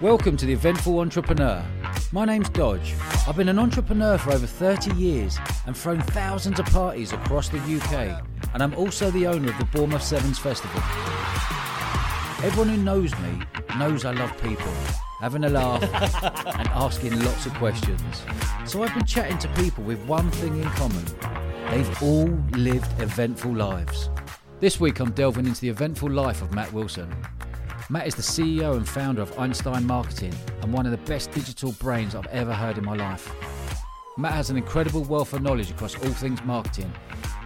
Welcome to the Eventful Entrepreneur. My name's Dodge. I've been an entrepreneur for over 30 years and thrown thousands of parties across the UK, and I'm also the owner of the Bournemouth Sevens Festival. Everyone who knows me knows I love people, having a laugh and asking lots of questions. So I've been chatting to people with one thing in common they've all lived eventful lives. This week I'm delving into the eventful life of Mat Wilson. Mat is the CEO and founder of Einstein Marketing and one of the best digital brains I've ever heard in my life. Mat has an incredible wealth of knowledge across all things marketing.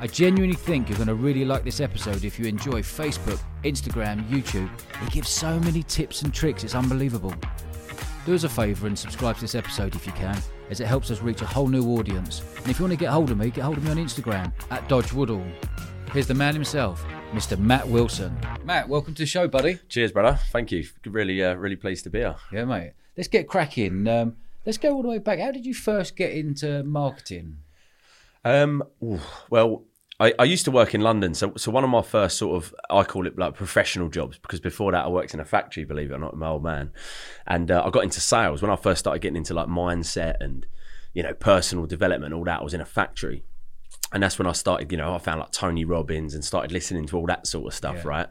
I genuinely think you're going to really like this episode if you enjoy Facebook, Instagram, YouTube. He gives so many tips and tricks, it's unbelievable. Do us a favour and subscribe to this episode if you can, as it helps us reach a whole new audience. And if you want to get hold of me, get hold of me on Instagram at Dodge Woodall. Here's the man himself, Mr. Mat Wilson. Mat, welcome to the show, buddy. Cheers, brother. Thank you. Really, uh, really pleased to be here. Yeah, mate. Let's get cracking. Um, let's go all the way back. How did you first get into marketing? Um, well, I, I used to work in London, so so one of my first sort of I call it like professional jobs because before that I worked in a factory, believe it or not, my old man, and uh, I got into sales when I first started getting into like mindset and you know personal development, all that. I was in a factory, and that's when I started. You know, I found like Tony Robbins and started listening to all that sort of stuff, Yeah. right?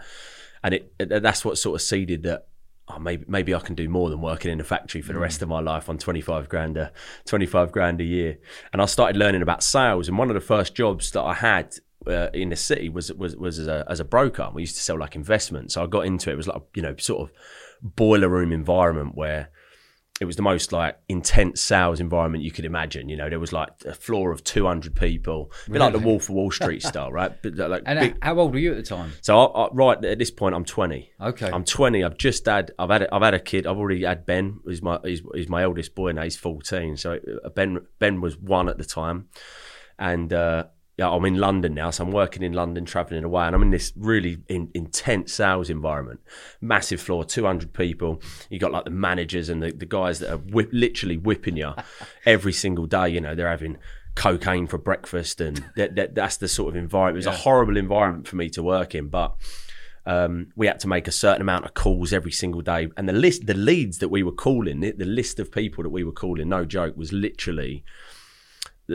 And it, it that's what sort of seeded that. Oh, maybe maybe I can do more than working in a factory for the rest of my life on twenty five grand a twenty five grand a year. And I started learning about sales. And one of the first jobs that I had uh, in the city was was was as a as a broker. We used to sell like investments. So I got into it. It was like you know sort of boiler room environment where it was the most like intense sales environment you could imagine. You know, there was like a floor of 200 people, a bit like the Really? Wolf of Wall Street style, right? But like And big- how old were you at the time? so I, I, right at this point, I'm 20. Okay. I'm 20. I've just had I've had a, I've had a kid. I've already had Ben. He's my he's, he's my eldest boy now. He's 14. So uh, Ben Ben was one at the time, and uh, yeah, I'm in London now. So I'm working in London, traveling away, and I'm in this really in, intense sales environment. Massive floor, 200 people. You got like the managers and the, the guys that are whip, literally whipping you every single day. You know, they're having cocaine for breakfast, and that, that, that's the sort of environment. It was a horrible environment for me to work in, but um, we had to make a certain amount of calls every single day, and the list, the leads that we were calling, the, the list of people that we were calling, no joke, was literally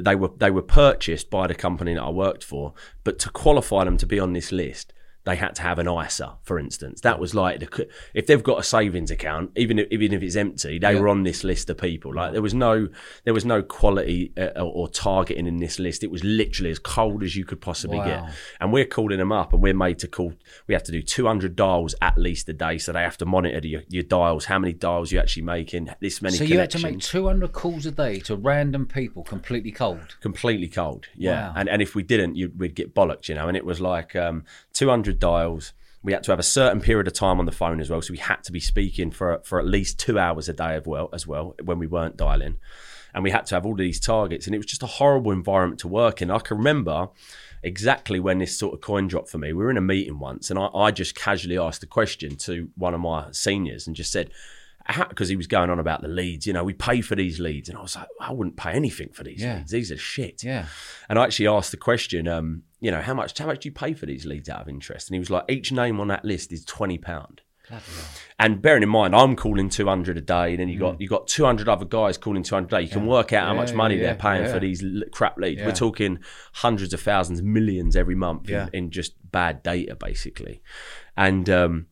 they were they were purchased by the company that I worked for, but to qualify them to be on this list, they had to have an ISA, for instance. That was like the, if they've got a savings account, even if, even if it's empty, they Yeah. were on this list of people. Like there was no there was no quality uh, or, targeting in this list. It was literally as cold as you could possibly Wow. get. And we're calling them up, and we're made to call. We have to do 200 dials at least a day, so they have to monitor your, your dials, how many dials you're actually making, this many So you had to make 200 calls a day to random people completely cold. completely cold. Yeah, Wow. and and if we didn't, you we'd get bollocked, you know. And it was like um, 200 dials. We had to have a certain period of time on the phone as well, so we had to be speaking for for at least two hours a day as well as well when we weren't dialing, and we had to have all these targets, and it was just a horrible environment to work in. I can remember exactly when this sort of coin dropped for me. We were in a meeting once, and I, I just casually asked a question to one of my seniors and just said, because he was going on about the leads, you know, we pay for these leads, and I was like, I wouldn't pay anything for these Yeah. leads. These are shit. Yeah. And I actually asked the question, um, you know, how much how much do you pay for these leads out of interest? And he was like, each name on that list is twenty pound. And bearing in mind, I'm calling two hundred a day, and then you got you got two hundred other guys calling two hundred a day. You can work out how Mm. Yeah, much money yeah, they're paying yeah. for these l- crap leads. Yeah. We're talking hundreds of thousands, millions every month Yeah. in, in just bad data, basically. And um,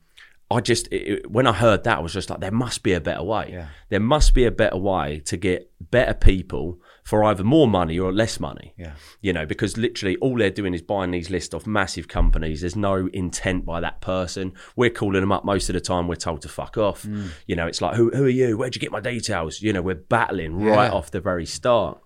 I just it, when I heard that, I was just like, there must be a better way. Yeah. There must be a better way to get better people for either more money or less money Yeah. you know, because literally all they're doing is buying these lists off massive companies. There's no intent by that person. We're calling them up most of the time. We're told to fuck off. Mm. You know, it's like, who, who are you? Where'd you get my details? You know, we're battling right off the very start.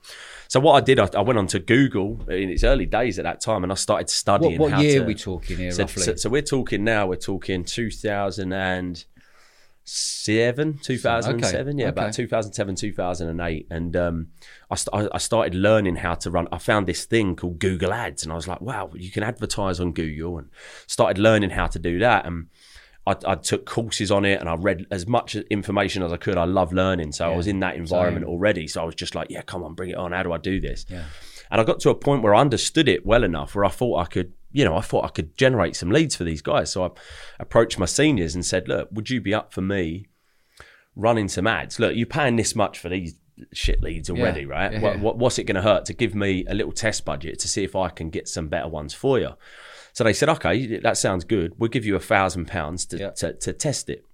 So what I did, I, I went onto Google in its early days at that time, and I started studying. what how year to, are we talking here, so, roughly? so, so we're talking now. We're talking 2007, 2007, yeah, okay. about 2007, 2008, and um, I, st- I I started learning how to run. I found this thing called Google Ads, and I was like, wow, you can advertise on Google, and started learning how to do that, and. I, I took courses on it and I read as much information as I could. I love learning, so I was in that environment Same. already. So I was just like, "Yeah, come on, bring it on. How do I do this?" Yeah. And I got to a point where I understood it well enough where I thought I could, you know, I thought I could generate some leads for these guys. So I approached my seniors and said, look, would you be up for me running some ads. Look, you're paying this much for these shit leads already, Yeah, right? yeah, what, what, what's it going to hurt to give me a little test budget to see if I can get some better ones for you? So they said, okay, that sounds good. We'll give you a thousand pounds to test it.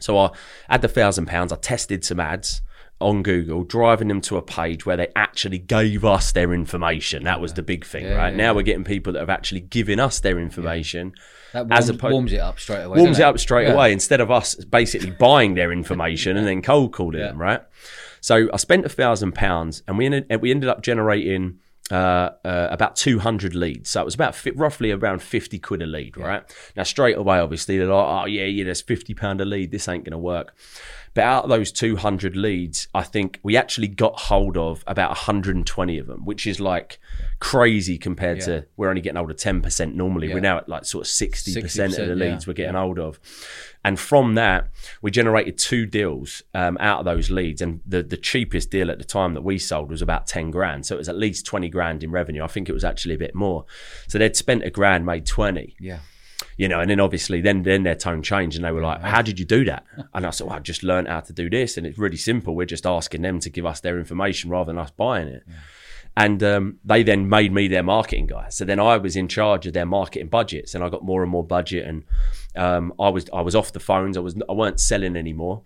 So I had the thousand pounds. I tested some ads on Google, driving them to a page where they actually gave us their information. That was the big thing, Yeah, right? yeah, now we're getting people that have actually given us their information. That As warms, oppo- warms it up straight away. Warms it up straight Yeah. away instead of us basically buying their information and then cold calling them, right? So I spent a thousand pounds, and we ended we ended up generating uh, uh, about two hundred leads. So it was about fi- roughly around fifty quid a lead, right? Now straight away, obviously they're like, oh yeah, yeah, there's fifty pound a lead. This ain't gonna work. But out of those 200 leads, I think we actually got hold of about 120 of them, which is like crazy compared Yeah. to we're only getting hold of 10% normally. We're now at like sort of 60%, of the 60%, yeah. leads we're getting hold of. And from that, we generated two deals um, out of those leads. And the, the cheapest deal at the time that we sold was about 10 grand. So it was at least 20 grand in revenue. I think it was actually a bit more. So they'd spent a grand, made 20 Yeah. You know, and then obviously then then their tone changed and they were like, "How did you do that?" And I said, "Well, I just learned how to do this, and it's really simple. We're just asking them to give us their information rather than us buying it." And um, they then made me their marketing guy. So then I was in charge of their marketing budgets, and I got more and more budget. And um, I was I was off the phones. I was I weren't selling anymore,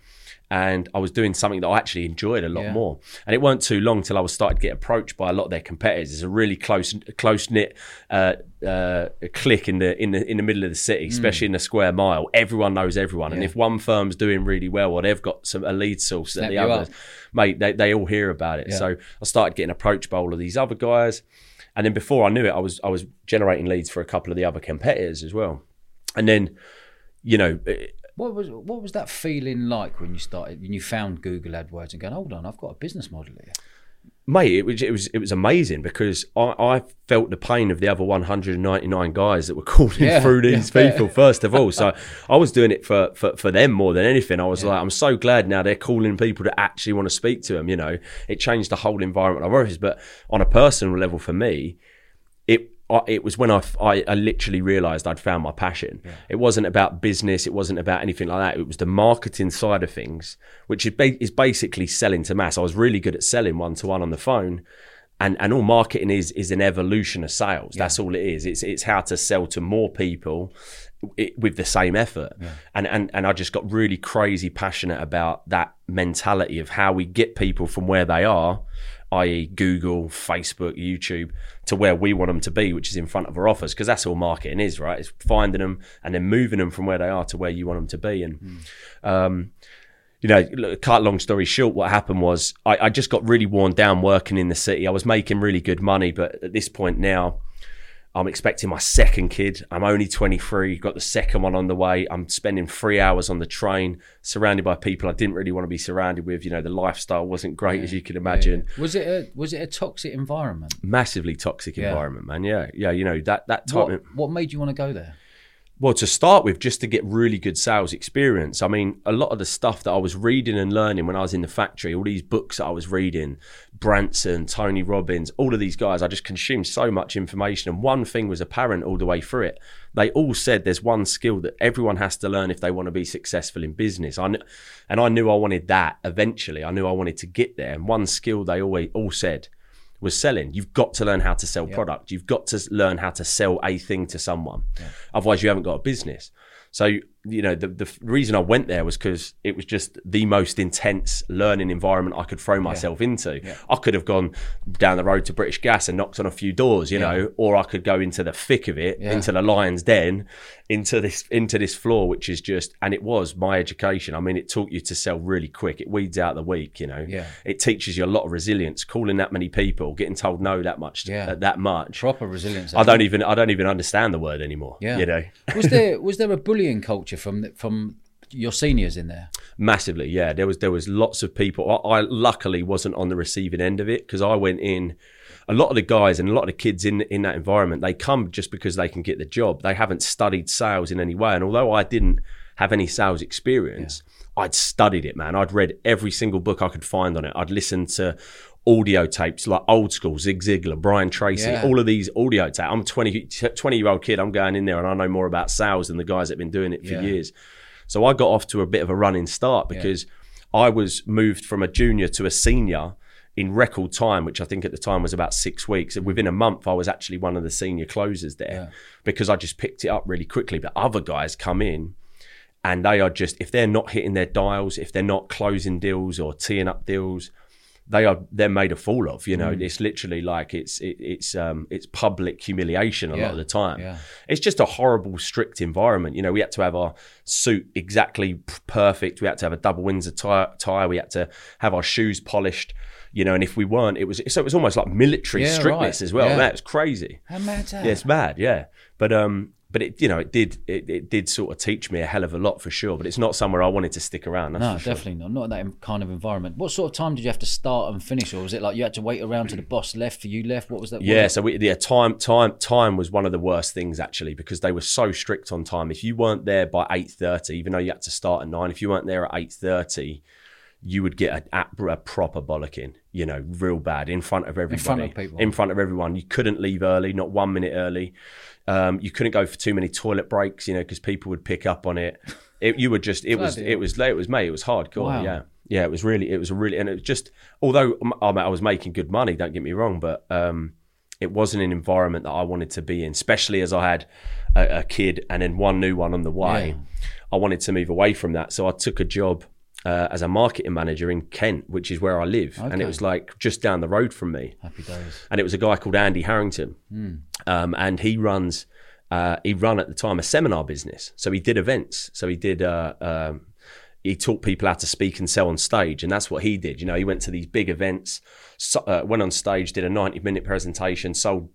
and I was doing something that I actually enjoyed a lot Yeah. more. And it weren't too long till I was started to get approached by a lot of their competitors. It's a really close close knit uh, uh, clique in the in the in the middle of the city, especially in the square mile. Everyone knows everyone, and Mm. If one firm's doing really well, or they've got some a lead source that the others, up. mate, they, they all hear about it. Yeah. So I started getting approached by all of these other guys, and then before I knew it, I was I was generating leads for a couple of the other competitors as well, and then you know. it- What was what was that feeling like when you started when you found Google AdWords and going, hold on, I've got a business model here. mate, it was it was it was amazing because I, I felt the pain of the other 199 guys that were calling Yeah, through these yeah. people first of all. So I was doing it for, for for them more than anything. I was like, I'm so glad now they're calling people that actually want to speak to them. You know, it changed the whole environment of office. But on a personal level, for me, it I, it was when I I literally realized I'd found my passion. It wasn't about business. It wasn't about anything like that. It was the marketing side of things, which is, ba- is basically selling to mass. I was really good at selling one to one on the phone. And, and all marketing is is an evolution of sales. That's all it is. It's it's how to sell to more people it, with the same effort. And, and and I just got really crazy passionate about that mentality of how we get people from where they are, i.e., Google, Facebook, YouTube, to where we want them to be, which is in front of our offers, because that's all marketing is, right? It's finding them and then moving them from where they are to where you want them to be. And um, you know, cut long story short, what happened was I, I just got really worn down working in the city. I was making really good money, but at this point now, I'm expecting my second kid. I'm only 23, got the second one on the way. I'm spending three hours on the train, surrounded by people I didn't really want to be surrounded with. You know, the lifestyle wasn't great, as you can imagine. Was it a was it a toxic environment? Massively toxic Yeah. environment, man. Yeah, yeah. You know that that type. What, of, what made you want to go there? Well, to start with, just to get really good sales experience. I mean, a lot of the stuff that I was reading and learning when I was in the factory, all these books that I was reading, Branson, Tony Robbins, all of these guys, I just consumed so much information. And one thing was apparent all the way through it. They all said there's one skill that everyone has to learn if they want to be successful in business. I kn- and I knew I wanted that eventually. I knew I wanted to get there. And one skill they always all said was selling. You've got to learn how to sell product. You've got to learn how to sell a thing to someone. Otherwise, you haven't got a business. So, you know, the, the reason I went there was because it was just the most intense learning environment I could throw myself into. I could have gone down the road to British Gas and knocked on a few doors, you know, or I could go into the thick of it, Yeah. into the lion's den, into this into this floor, which is just, and it was my education. I mean, it taught you to sell really quick. It weeds out the weak, you know. Yeah. It teaches you a lot of resilience. Calling that many people, getting told no that much, Yeah. uh, that much. Proper resilience. I don't even I don't even understand the word anymore. Yeah. You know. was there was there a bullying culture from from your seniors in there? Massively, yeah. There was there was lots of people. I, I luckily wasn't on the receiving end of it because I went in. A lot of the guys and a lot of the kids in in that environment, they come just because they can get the job. They haven't studied sales in any way. And although I didn't have any sales experience, I'd studied it, man. I'd read every single book I could find on it. I'd listened to audio tapes like old school, Zig Ziglar, Brian Tracy, Yeah. all of these audio tapes. I'm a 20, 20 year old kid. I'm going in there and I know more about sales than the guys that have been doing it for Yeah. years. So I got off to a bit of a running start because I was moved from a junior to a senior in record time, which I think at the time was about six weeks. And within a month, I was actually one of the senior closers there Yeah. because I just picked it up really quickly. But other guys come in and they are just, if they're not hitting their dials, if they're not closing deals or teeing up deals, they are they're made a fool of. You know, Mm. it's literally like it's it, it's um it's public humiliation a Yeah. lot of the time. Yeah. It's just a horrible, strict environment. You know, we had to have our suit exactly perfect. We had to have a double Windsor tie. tie. We had to have our shoes polished. You know, and if we weren't, it was so it was almost like military Yeah, strictness right. as well. Yeah. That was crazy. How mad? Yeah, it's bad. Yeah, but um, but it you know it did it, it did sort of teach me a hell of a lot for sure. But it's not somewhere I wanted to stick around. No, sure. definitely not. Not in that kind of environment. What sort of time did you have to start and finish, or was it like you had to wait around till the boss left for you left? What was that? Yeah, was so we, yeah, time, time, time was one of the worst things actually because they were so strict on time. If you weren't there by eight thirty, even though you had to start at nine, if you weren't there at eight thirty, you would get a, a, proper bollocking. You know, real bad in front of everybody, front of people. in front of everyone. You couldn't leave early, not one minute early. Um, you couldn't go for too many toilet breaks, you know, because people would pick up on it. It you were just, it was, it was, it was mate, it was hardcore. Wow. Yeah, yeah, it was really, it was really, and it was just, although um, I I was making good money, don't get me wrong, but um, it wasn't an environment that I wanted to be in, especially as I had a, a kid and then one new one on the way. Yeah. I wanted to move away from that, so I took a job uh, as a marketing manager in Kent, which is where I live, and it was like just down the road from me Happy days. and it was a guy called Andy Harrington, um, and he runs uh, he run at the time a seminar business. So he did events. So he did. Uh, um, he taught people how to speak and sell on stage, and that's what he did. You know, he went to these big events, so, uh, went on stage, did a ninety-minute presentation, sold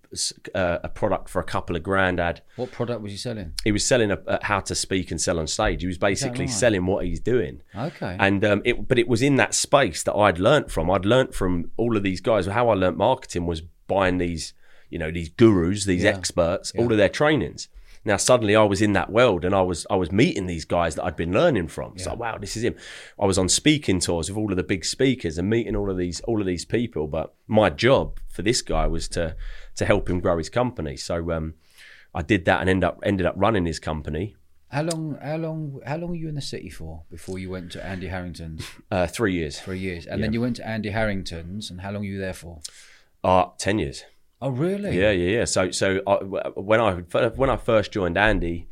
uh, a product for a couple of grand. Had What product was he selling? he was selling a, a how to speak and sell on stage. He was basically right? selling what he's doing. Okay. And um, it, but it was in that space that I'd learnt from. I'd learnt from all of these guys. How I learnt marketing was buying these, you know, these gurus, these Yeah. experts, all of their trainings. Now suddenly I was in that world and I was I was meeting these guys that I'd been learning from. It's like wow, this is him. I was on speaking tours with all of the big speakers and meeting all of these all of these people. But my job for this guy was to to help him grow his company. So um, I did that and end up ended up running his company. how long? How long? How long were you in the city for before you went to Andy Harrington's? Uh, three years, Three years, and then you went to Andy Harrington's, and how long were you there for? uh, ten years. Oh, really? Yeah, yeah, yeah. So, so I, when I when I first joined Andy,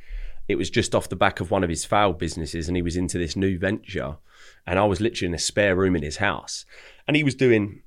it was just off the back of one of his failed businesses, and he was into this new venture, and I was literally in a spare room in his house, and he was doing,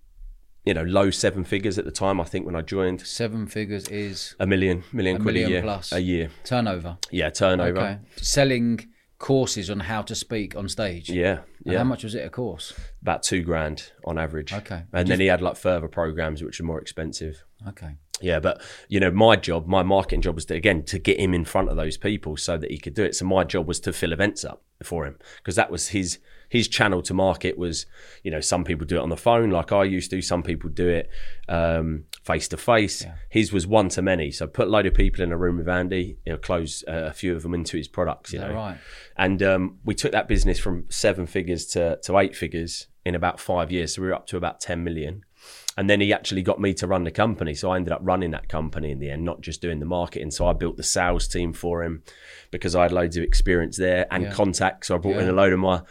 you know, low seven figures at the time. I think when I joined, Seven figures is a million, million A quid million a year, plus. a year. turnover. Yeah, turnover. Okay. Selling courses on how to speak on stage. Yeah, yeah. How much was it a course? About two grand on average. Okay. And then he had like further programs which are more expensive. Okay. Yeah, but you know, my job, my marketing job was to again to get him in front of those people so that he could do it. So my job was to fill events up for him because that was his his channel to market was, you know, some people do it on the phone like I used to, some people do it um face to face. His was one to many. So put a load of people in a room with Andy, you know, close uh, a few of them into his products, you know. right? And um, we took that business from seven figures to, to eight figures in about five years. So we were up to about 10 million. And then he actually got me to run the company. So I ended up running that company in the end, not just doing the marketing. So I built the sales team for him because I had loads of experience there and Yeah. contacts. So I brought in a load of my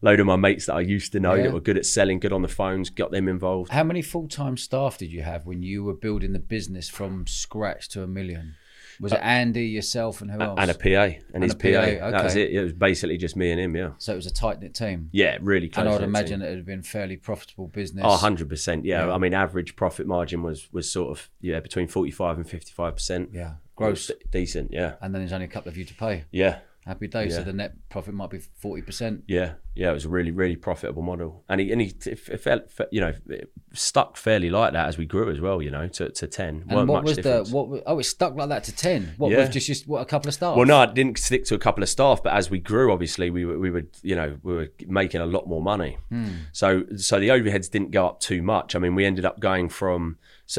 load of my mates that I used to know Yeah. that were good at selling, good on the phones, got them involved. How many full time staff did you have when you were building the business from scratch to a million? Was it Andy, yourself, and who else? Uh, And a PA and, his a PA. PA, That was it. It was basically just me and him. Yeah. so it was a tight knit team. Yeah. Really close. and I would knit team. imagine it had been fairly profitable business. Oh, 100%. Yeah. Yeah. I mean, average profit margin was was sort of, yeah, between 45 and 55%. Yeah. Gross. Decent. Yeah. And then there's only a couple of you to pay. Yeah. Happy days. So the net profit might be 40%. Yeah. Yeah. It was a really, really profitable model. And he, and he it felt, you know, it stuck fairly like that as we grew as well, you know, to, to 10. And what was difference. the what? Oh, it stuck like that to ten. What Yeah. was just just what a couple of staff? Well, no, I didn't stick to a couple of staff, but as we grew, obviously, we were, we were, you know, we were making a lot more money. Hmm. So, so the overheads didn't go up too much. I mean, we ended up going from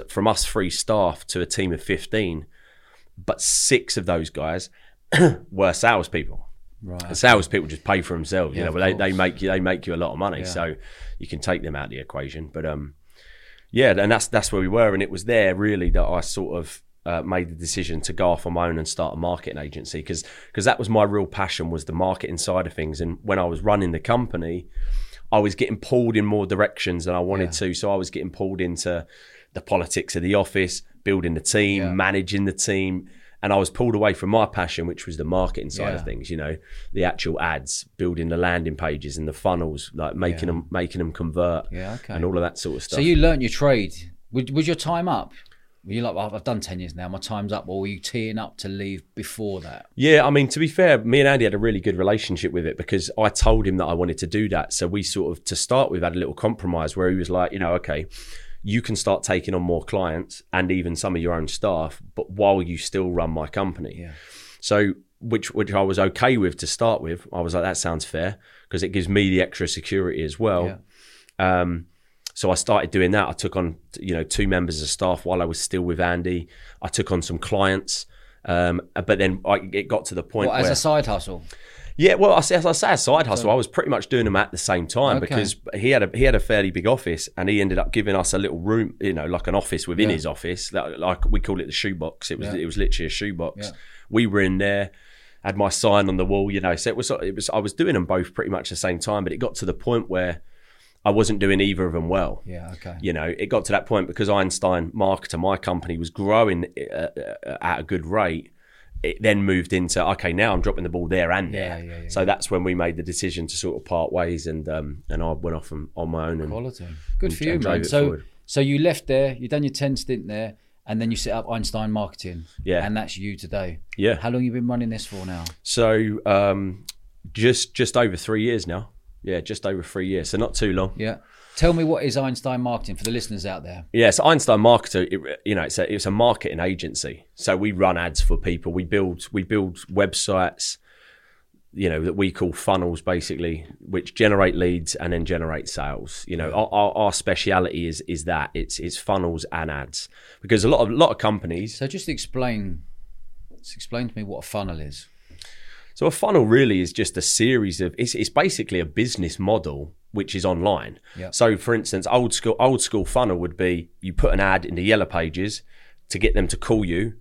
from us three staff to a team of fifteen, but six of those guys were salespeople. right. Salespeople just pay for themselves, you know, but they, they make you they make you a lot of money, Yeah. so you can take them out of the equation. But um, yeah, and that's that's where we were, and it was there really that I sort of uh, made the decision to go off on my own and start a marketing agency because because that was my real passion was the marketing side of things. And when I was running the company, I was getting pulled in more directions than I wanted to. So I was getting pulled into the politics of the office, building the team, Yeah. managing the team. And I was pulled away from my passion, which was the marketing side of things. You know, the actual ads, building the landing pages and the funnels, like making Yeah. them, making them convert, Yeah, okay. and all of that sort of stuff. So you learnt your trade. Was, was your time up? Were you like, well, I've done 10 years now, my time's up? Or were you teeing up to leave before that? Yeah, I mean, to be fair, me and Andy had a really good relationship with it because I told him that I wanted to do that. So we sort of, to start with, had a little compromise where he was like, you know, okay, you can start taking on more clients and even some of your own staff, but while you still run my company. Yeah. So, which which I was okay with to start with. I was like, that sounds fair because it gives me the extra security as well. Yeah. Um, so I started doing that. I took on, you know, two members of staff while I was still with Andy. I took on some clients, um, but then I, it got to the point What, as where a side hustle? Yeah, well, as I say, a side hustle. I was pretty much doing them at the same time Okay. because he had a he had a fairly big office, and he ended up giving us a little room, you know, like an office within Yeah. his office. That, like we call it the shoebox. It was Yeah. it was literally a shoebox. Yeah. We were in there, had my sign on the wall, you know. So it was it was I was doing them both pretty much the same time, but it got to the point where I wasn't doing either of them well. Yeah, okay. You know, it got to that point because Einstein Marketer, my company, was growing uh, uh, at a good rate. It then moved into okay, now I'm dropping the ball there and Yeah, there. yeah, yeah, so that's when we made the decision to sort of part ways, and um, and I went off on, on my own. And Quality. Good for you, man. So, forward. so you left there, you done your 10 stint there, and then you set up Einstein Marketing. Yeah. And that's you today. yeah, How long you been running this for now? so um, just just over three years now. Yeah, just over three years. So not too long. Yeah. Tell me what is Einstein Marketing for the listeners out there? Yes, Einstein Marketer. It, you know, it's a it's a marketing agency. So we run ads for people. We build we build websites. You know that we call funnels, basically, which generate leads and then generate sales. You know, our, our, our speciality is is that it's it's funnels and ads because a lot of lot of companies. So just explain, just explain to me what a funnel is. So a funnel really is just a series of. It's it's basically a business model which is online. Yeah. So, for instance, old school old school funnel would be you put an ad in the yellow pages to get them to call you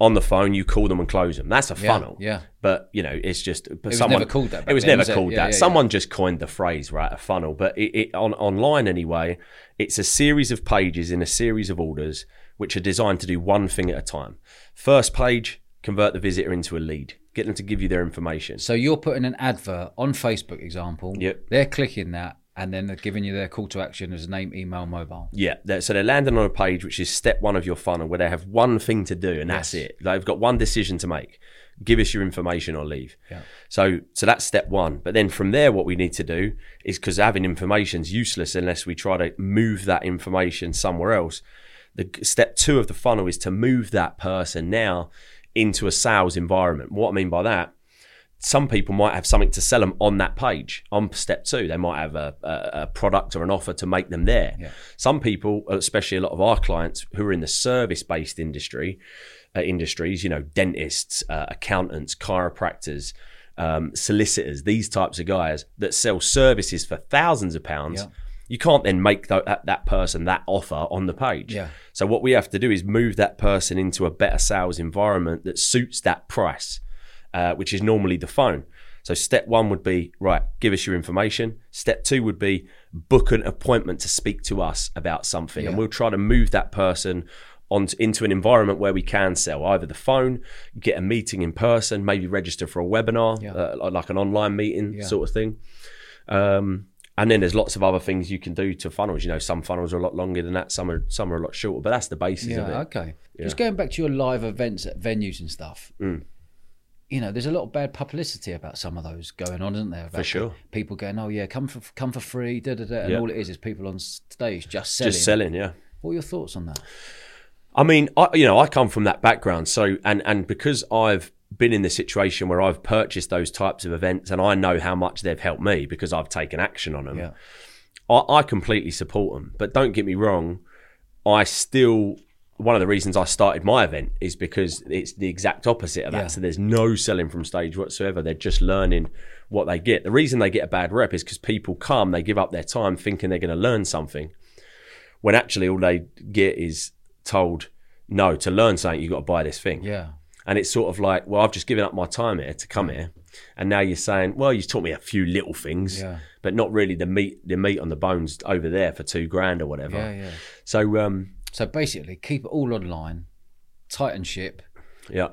on the phone. You call them and close them. That's a Yeah, funnel. yeah. But you know, it's just. But was someone, never called that It was then, never was it? called Yeah, that. yeah, someone just coined the phrase, right? A funnel. But it, it on online anyway. It's a series of pages in a series of orders which are designed to do one thing at a time. First page, convert the visitor into a lead. Get them to give you their information. So you're putting an advert on Facebook, example. Yep. They're clicking that, and then they're giving you their call to action as name, email, mobile. Yeah, they're, so they're landing on a page which is step one of your funnel where they have one thing to do and that's it. They've got one decision to make. Give us your information or leave. Yeah. So so that's step one. But then from there, what we need to do is because having information is useless unless we try to move that information somewhere else. The step two of the funnel is to move that person now into a sales environment. What I mean by that some people might have something to sell them on that page on step two they might have a, a, a product or an offer to make them there Yeah. some people especially a lot of our clients who are in the service based industry uh, industries you know dentists uh, accountants chiropractors um, solicitors these types of guys that sell services for thousands of pounds Yeah. You can't then make that, that person that offer on the page Yeah. so what we have to do is move that person into a better sales environment that suits that price uh, which is normally the phone. So step one would be right, give us your information. Step two would be book an appointment to speak to us about something, and we'll try to move that person on into an environment where we can sell either the phone, get a meeting in person, maybe register for a webinar, Yeah. uh, like an online meeting Yeah. sort of thing. Um, and then there's lots of other things you can do to funnels. You know, some funnels are a lot longer than that, some are some are a lot shorter, but that's the basis of it. Yeah, okay. Just going back to your live events at venues and stuff. Mm. You know, there's a lot of bad publicity about some of those going on, isn't there? About sure. People going, "Oh yeah, come for come for free," da da da, and Yeah. all it is is people on stage just selling. Just selling, yeah. What are your thoughts on that? I mean, I, you know, I come from that background, so and and because I've been in the situation where I've purchased those types of events, and I know how much they've helped me because I've taken action on them. Yeah, I, I completely support them. But don't get me wrong, I still one of the reasons I started my event is because it's the exact opposite of that. Yeah. So there's no selling from stage whatsoever. They're just learning what they get. The reason they get a bad rep is because people come, they give up their time thinking they're going to learn something, when actually all they get is told, no, to learn something, you've got to buy this thing. yeah, And it's sort of like, well, I've just given up my time here to come here, and now you're saying, well, you taught me a few little things, Yeah. but not really the meat, the meat on the bones over there for two grand or whatever. Yeah, yeah. So, um, So basically, keep it all online, tighten ship, yeah,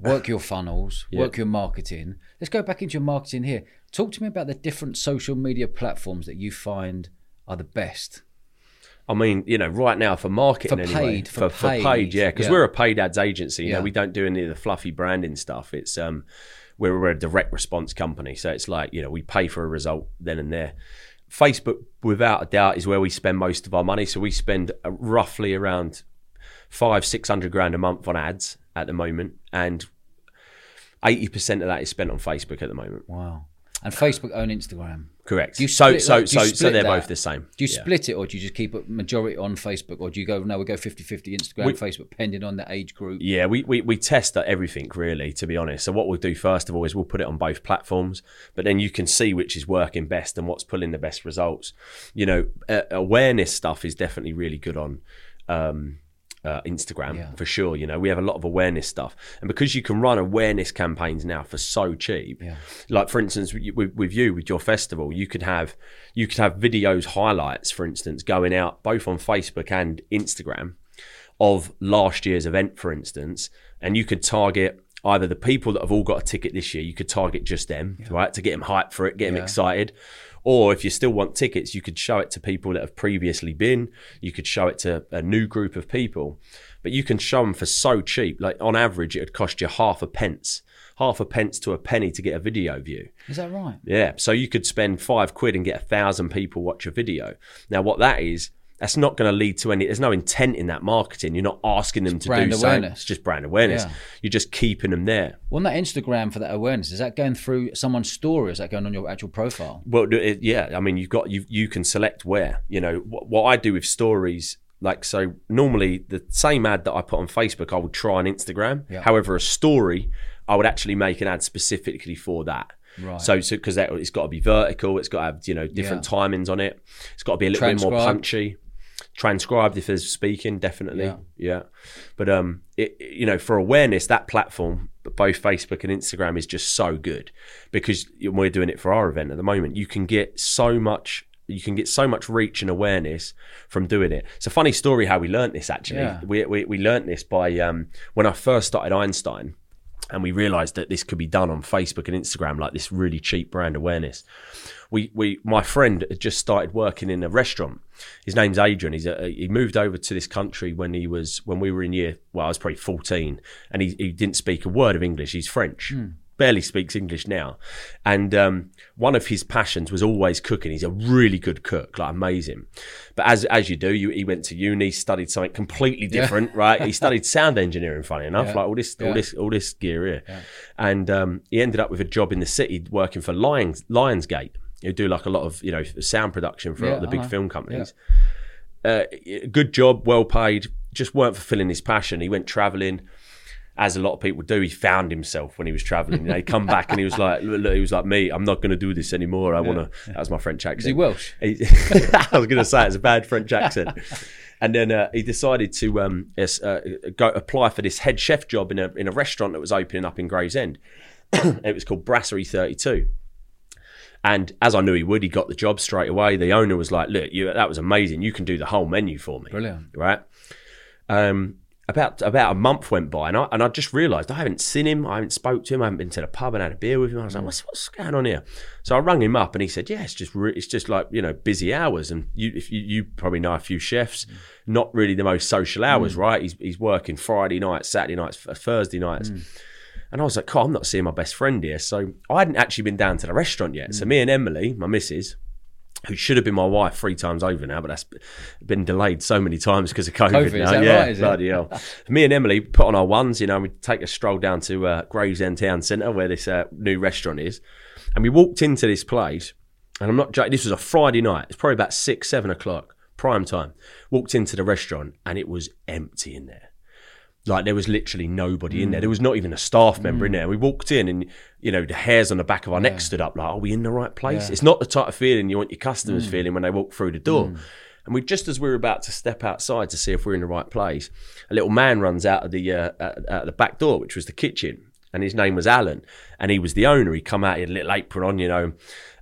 work your funnels, Yeah. work your marketing. Let's go back into your marketing here. Talk to me about the different social media platforms that you find are the best. I mean, you know, right now for marketing For anyway, paid, for for, paid, paid, yeah, because yeah. we're a paid ads agency. You Yeah. know, we don't do any of the fluffy branding stuff. It's um, we're, we're a direct response company, so it's like you know we pay for a result then and there. Facebook, without a doubt, is where we spend most of our money. So we spend uh, roughly around five, six hundred grand a month on ads at the moment, and eighty percent of that is spent on Facebook at the moment. Wow. And Facebook own Instagram. Correct. Do you so so you so so they're that? both the same. Do you Yeah. split it or do you just keep it majority on Facebook or do you go, no, we go 50 50 Instagram, We- Facebook, depending on the age group? Yeah, we, we, we test everything really, to be honest. So what we'll do first of all is we'll put it on both platforms, but then you can see which is working best and what's pulling the best results. You know, uh, awareness stuff is definitely really good on um, uh, Instagram Yeah. for sure. You know, we have a lot of awareness stuff, and because you can run awareness campaigns now for so cheap, Yeah. like for instance with, with, with you with your festival, you could have you could have videos highlights, for instance, going out both on Facebook and Instagram of last year's event, for instance, and you could target either the people that have all got a ticket this year, you could target just them, right, to get them hyped for it, get them excited. Or if you still want tickets, you could show it to people that have previously been. You could show it to a new group of people, but you can show them for so cheap. Like on average, it would cost you half a pence, half a pence to a penny to get a video view. Is that right? Yeah, so you could spend five quid and get a thousand people watch a video. Now, what that is, that's not going to lead to any. There's no intent in that marketing. You're not asking them to brand do something. It's just brand awareness. Yeah. You're just keeping them there. Well, on that Instagram for that awareness, is that going through someone's story is that going on your actual profile? Well, it, yeah, I mean, you've got you you can select where. You know what, what I do with stories. Like so, normally the same ad that I put on Facebook, I would try on Instagram. Yeah. However, a story, I would actually make an ad specifically for that. Right. So, so because it's got to be vertical, it's got to have you know different Yeah. timings on it. It's got to be a little bit more punchy. Transcribed if there's speaking, definitely. Yeah. Yeah. But um, it, you know, for awareness, that platform, both Facebook and Instagram, is just so good because we're doing it for our event at the moment. You can get so much. You can get so much reach and awareness from doing it. It's a funny story how we learnt this. Actually, Yeah. we, we we learnt this by um, when I first started Einstein and we realized that this could be done on Facebook and Instagram, like this really cheap brand awareness. We, we, my friend had just started working in a restaurant. His name's Adrian. He's a, he moved over to this country when he was when we were in year. Well, I was probably fourteen, and he, he didn't speak a word of English. He's French. Hmm. Barely speaks English now, and um, one of his passions was always cooking. He's a really good cook, like amazing. But as as you do, you, he went to uni, studied something completely different, right? He studied sound engineering. Funny enough, Yeah. like all this, Yeah. all this, all this gear here, and um, he ended up with a job in the city working for Lions Lionsgate. Who do like a lot of you know sound production for a lot of Yeah, the big know. film companies. Uh, good job, well paid. Just weren't fulfilling his passion. He went traveling, as a lot of people do. He found himself when he was traveling. You know, he come back and he was like, look, he was like me. I'm not going to do this anymore. I want to. That was my French accent. Is he Welsh? He- I was going to say it's a bad French accent. And then uh, he decided to um, uh, go apply for this head chef job in a in a restaurant that was opening up in Gravesend. it was called Brasserie Thirty Two. And as I knew he would, he got the job straight away. The owner was like, "Look, you, that was amazing. You can do the whole menu for me." Brilliant. right? Um, about about a month went by, and I and I just realised I haven't seen him, I haven't spoke to him, I haven't been to the pub and had a beer with him. I was like, mm. what's what's going on here? So I rang him up, and he said, yeah, it's just re- it's just like you know busy hours, and you if you, you probably know a few chefs, mm. not really the most social hours, mm. right? He's he's working Friday nights, Saturday nights, Thursday nights. And I was like, "God, I'm not seeing my best friend here." So I hadn't actually been down to the restaurant yet. So me and Emily, my missus, who should have been my wife three times over now, but that's been delayed so many times because of COVID, COVID, is now. that yeah, right, is it? bloody hell. Me and Emily put on our ones, you know, we take a stroll down to uh, Gravesend Town Centre where this uh, new restaurant is. And we walked into this place, and I'm not joking, this was a Friday night. It's probably about six, seven o'clock, prime time. Walked into the restaurant, and it was empty in there. Like there was literally nobody in there. Hmm. There was not even a staff member in hmm. there. We walked in and you know the hairs on the back of our neck stood up. Like, are we in the right place? Yeah. It's not the type of feeling you want your customers hmm. feeling when they walk through the door. And we just as we were about to step outside to see if we're in the right place, a little man runs out of the uh, out, out the back door, which was the kitchen, and his name was Alan, and he was the owner. He come out, he had a little apron on, you know,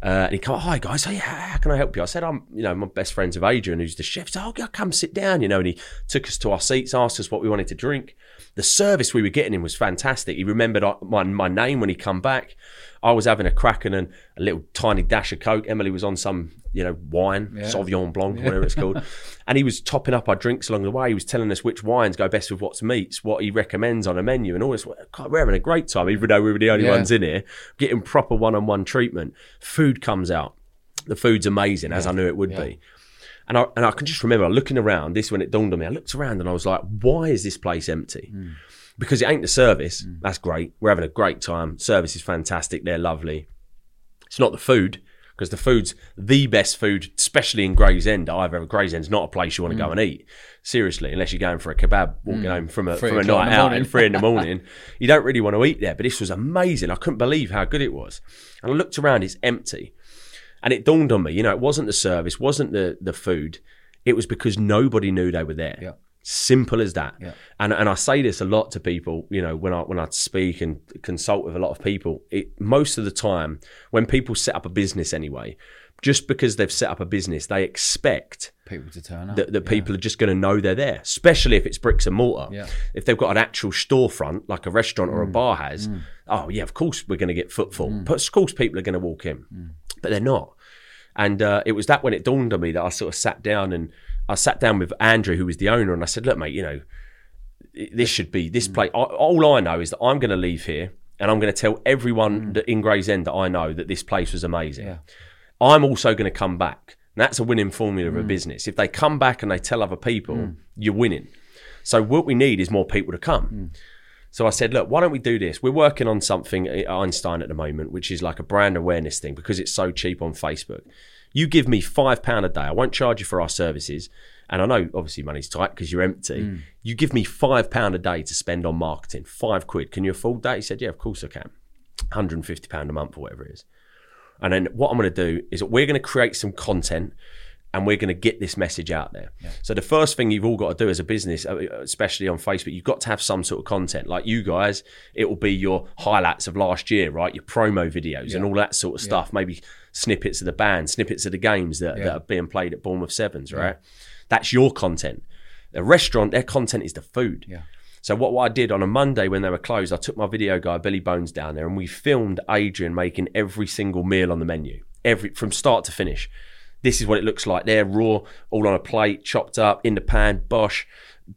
uh, and he come, hi guys, hey, how can I help you? I said, I'm, you know, my best friends of Adrian, who's the chef. So, oh, come sit down, you know, and he took us to our seats, asked us what we wanted to drink. The service we were getting him was fantastic. He remembered uh, my, my name when he come back. I was having a Kraken and a little tiny dash of Coke. Emily was on some, you know, wine, yeah. Sauvignon Blanc, yeah. whatever it's called. and he was topping up our drinks along the way. He was telling us which wines go best with what's meats, what he recommends on a menu, and all this. God, we're having a great time, even though we were the only yeah. ones in here, getting proper one on one treatment. Food comes out. The food's amazing, as I knew it would be. And I, and I can just remember looking around, this when it dawned on me, I looked around and I was like, why is this place empty? Mm because it ain't the service. Mm. That's great. We're having a great time. Service is fantastic. They're lovely. It's not the food because the food's the best food, especially in Gravesend. I've ever Gravesend's not a place you want to mm. go and eat. Seriously, unless you're going for a kebab, walking mm. home from a from a night out at three in the morning, you don't really want to eat there. But this was amazing. I couldn't believe how good it was. And I looked around; it's empty, and it dawned on me. You know, it wasn't the service, wasn't the the food. It was because nobody knew they were there. Yeah. Simple as that. Yeah. And and I say this a lot to people, you know, when I when I speak and consult with a lot of people, it most of the time when people set up a business anyway, just because they've set up a business, they expect people to turn up. That, that yeah. people are just going to know they're there, especially if it's bricks and mortar. Yeah. If they've got an actual storefront like a restaurant mm. or a mm. bar has, mm. oh yeah, of course we're going to get footfall. Mm. But of course people are going to walk in, mm. but they're not. And uh, it was that when it dawned on me that I sort of sat down and I sat down with Andrew, who was the owner, and I said, "Look, mate, you know, this should be this place. All I know is that I'm going to leave here, and I'm going to tell everyone mm. that in Gravesend that I know that this place was amazing. Yeah. I'm also going to come back. And that's a winning formula mm. of a mm. business. If they come back and they tell other people, mm. you're winning. So what we need is more people to come. Mm. So I said, look, why don't we do this? We're working on something at Einstein at the moment, which is like a brand awareness thing because it's so cheap on Facebook. You give me five pound a day. I won't charge you for our services. And I know obviously money's tight because you're empty. Mm. You give me five pound a day to spend on marketing. Five quid. Can you afford that? He said, Yeah, of course I can. 150 pound a month or whatever it is. And then what I'm going to do is we're going to create some content and we're going to get this message out there. Yeah. So the first thing you've all got to do as a business, uh, especially on Facebook, you've got to have some sort of content. Like you guys, it will be your highlights of last year, right? Your promo videos yeah. and all that sort of stuff. Yeah. Maybe snippets of the band, snippets of the games that, that are being played at Bournemouth Sevens, right? That's your content. The restaurant, their content is the food. Yeah. So what, what I did on a Monday when they were closed, I took my video guy Billy Bones down there and we filmed Adrian making every single meal on the menu, every from start to finish this is what it looks like. They're raw, all on a plate, chopped up in the pan, bosh,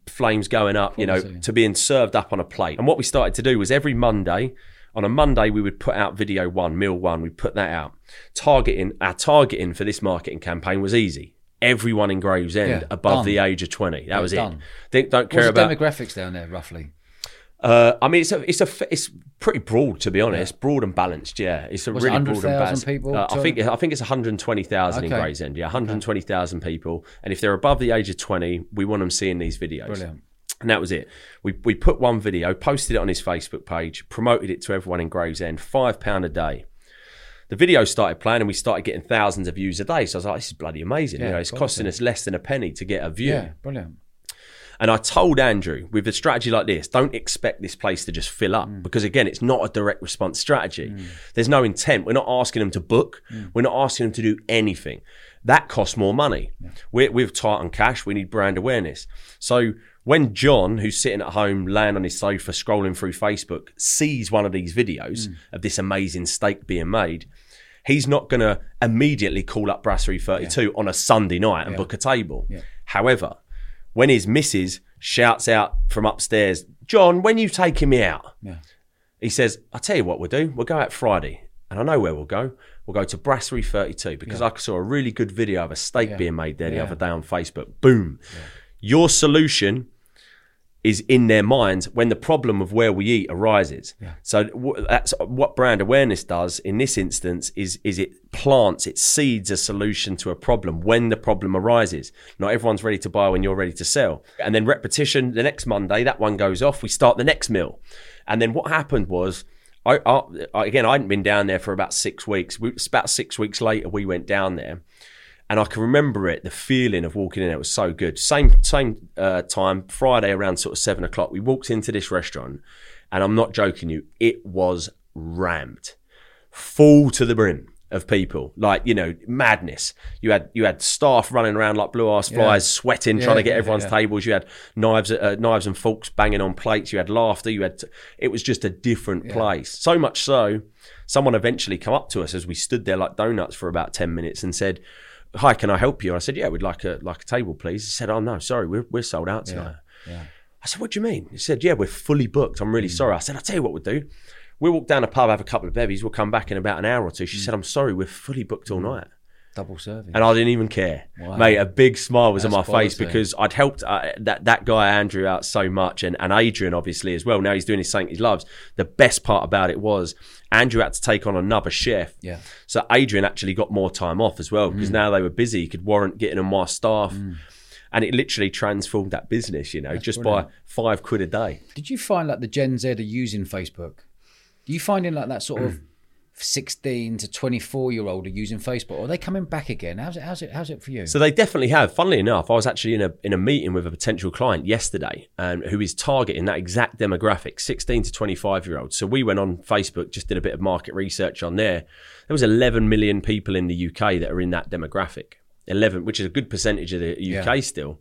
flames going up, you know, to being served up on a plate. And what we started to do was every Monday, on a Monday, we would put out video one, meal one, we put that out. Targeting, our targeting for this marketing campaign was easy. Everyone in Gravesend yeah, above done. the age of 20. That yeah, was done. it. don't care What's about demographics down there, roughly. Uh, I mean, it's a, it's a, it's pretty broad to be honest, yeah. broad and balanced. Yeah, it's a Was really it broad and balanced. People uh, I think I think it's 120,000 okay. in Gravesend. Yeah, 120,000 okay. people, and if they're above the age of 20, we want them seeing these videos. Brilliant. And that was it. We we put one video, posted it on his Facebook page, promoted it to everyone in Gravesend. Five pound a day. The video started playing, and we started getting thousands of views a day. So I was like, "This is bloody amazing!" Yeah, you know, it's costing us less than a penny to get a view. Yeah, brilliant. And I told Andrew, with a strategy like this, don't expect this place to just fill up mm. because, again, it's not a direct response strategy. Mm. There's no intent. We're not asking them to book, mm. we're not asking them to do anything. That costs more money. Yeah. We're, we're tight on cash, we need brand awareness. So when John, who's sitting at home, laying on his sofa, scrolling through Facebook, sees one of these videos mm. of this amazing steak being made, he's not going to immediately call up Brasserie 32 yeah. on a Sunday night and yeah. book a table. Yeah. However, when his missus shouts out from upstairs, John, when you taking me out? Yeah. He says, I'll tell you what we'll do. We'll go out Friday. And I know where we'll go. We'll go to Brasserie 32 because. I saw a really good video of a steak being made there the other day on Facebook. Boom. Your solution is in their minds when the problem of where we eat arises. Yeah. So w- that's what brand awareness does in this instance is is it plants, it seeds a solution to a problem when the problem arises. Not everyone's ready to buy when you're ready to sell. And then repetition the next Monday, that one goes off, we start the next meal. And then what happened was I, I again I hadn't been down there for about 6 weeks. We, about 6 weeks later we went down there And I can remember it, the feeling of walking in. It was so good. Same same uh, time, Friday around sort of seven o'clock. We walked into this restaurant, and I'm not joking you, it was rammed, full to the brim of people, like you know, madness. You had you had staff running around like blue ass flies, sweating, Yeah, trying to get yeah, everyone's yeah. tables. You had knives, uh, knives and forks banging on plates. You had laughter. You had. It was just a different place. So much so, someone eventually come up to us as we stood there like donuts for about ten minutes and said. Hi, can I help you? I said, Yeah, we'd like a like a table, please. He said, Oh no, sorry, we're we're sold out tonight. Yeah. I said, What do you mean? He said, Yeah, we're fully booked. I'm Mm. really sorry. I said, I'll tell you what we'll do. We'll walk down a pub, have a couple of bevies. We'll come back in about an hour or two. Mm. She said, I'm sorry, we're fully booked all night. Double serving. And I didn't even care. Wow. Mate, a big smile was on my That's face because I'd helped uh, that, that guy, Andrew, out so much and, and Adrian, obviously, as well. Now he's doing his something he loves. The best part about it was Andrew had to take on another chef. Yeah. So Adrian actually got more time off as well Mm. because now they were busy. He could warrant getting on my staff. And it literally transformed that business, you know, just brilliant. by five quid a day. Did you find like the Gen Z are using Facebook? Do you find in like that sort of 16 to 24 year old are using Facebook? Or are they coming back again? How's it? How's it? How's it for you? So they definitely have. Funnily enough, I was actually in a in a meeting with a potential client yesterday, um, who is targeting that exact demographic, 16 to 25 year olds. So we went on Facebook, just did a bit of market research on there. There was 11 million people in the UK that are in that demographic. 11, which is a good percentage of the UK Yeah. still.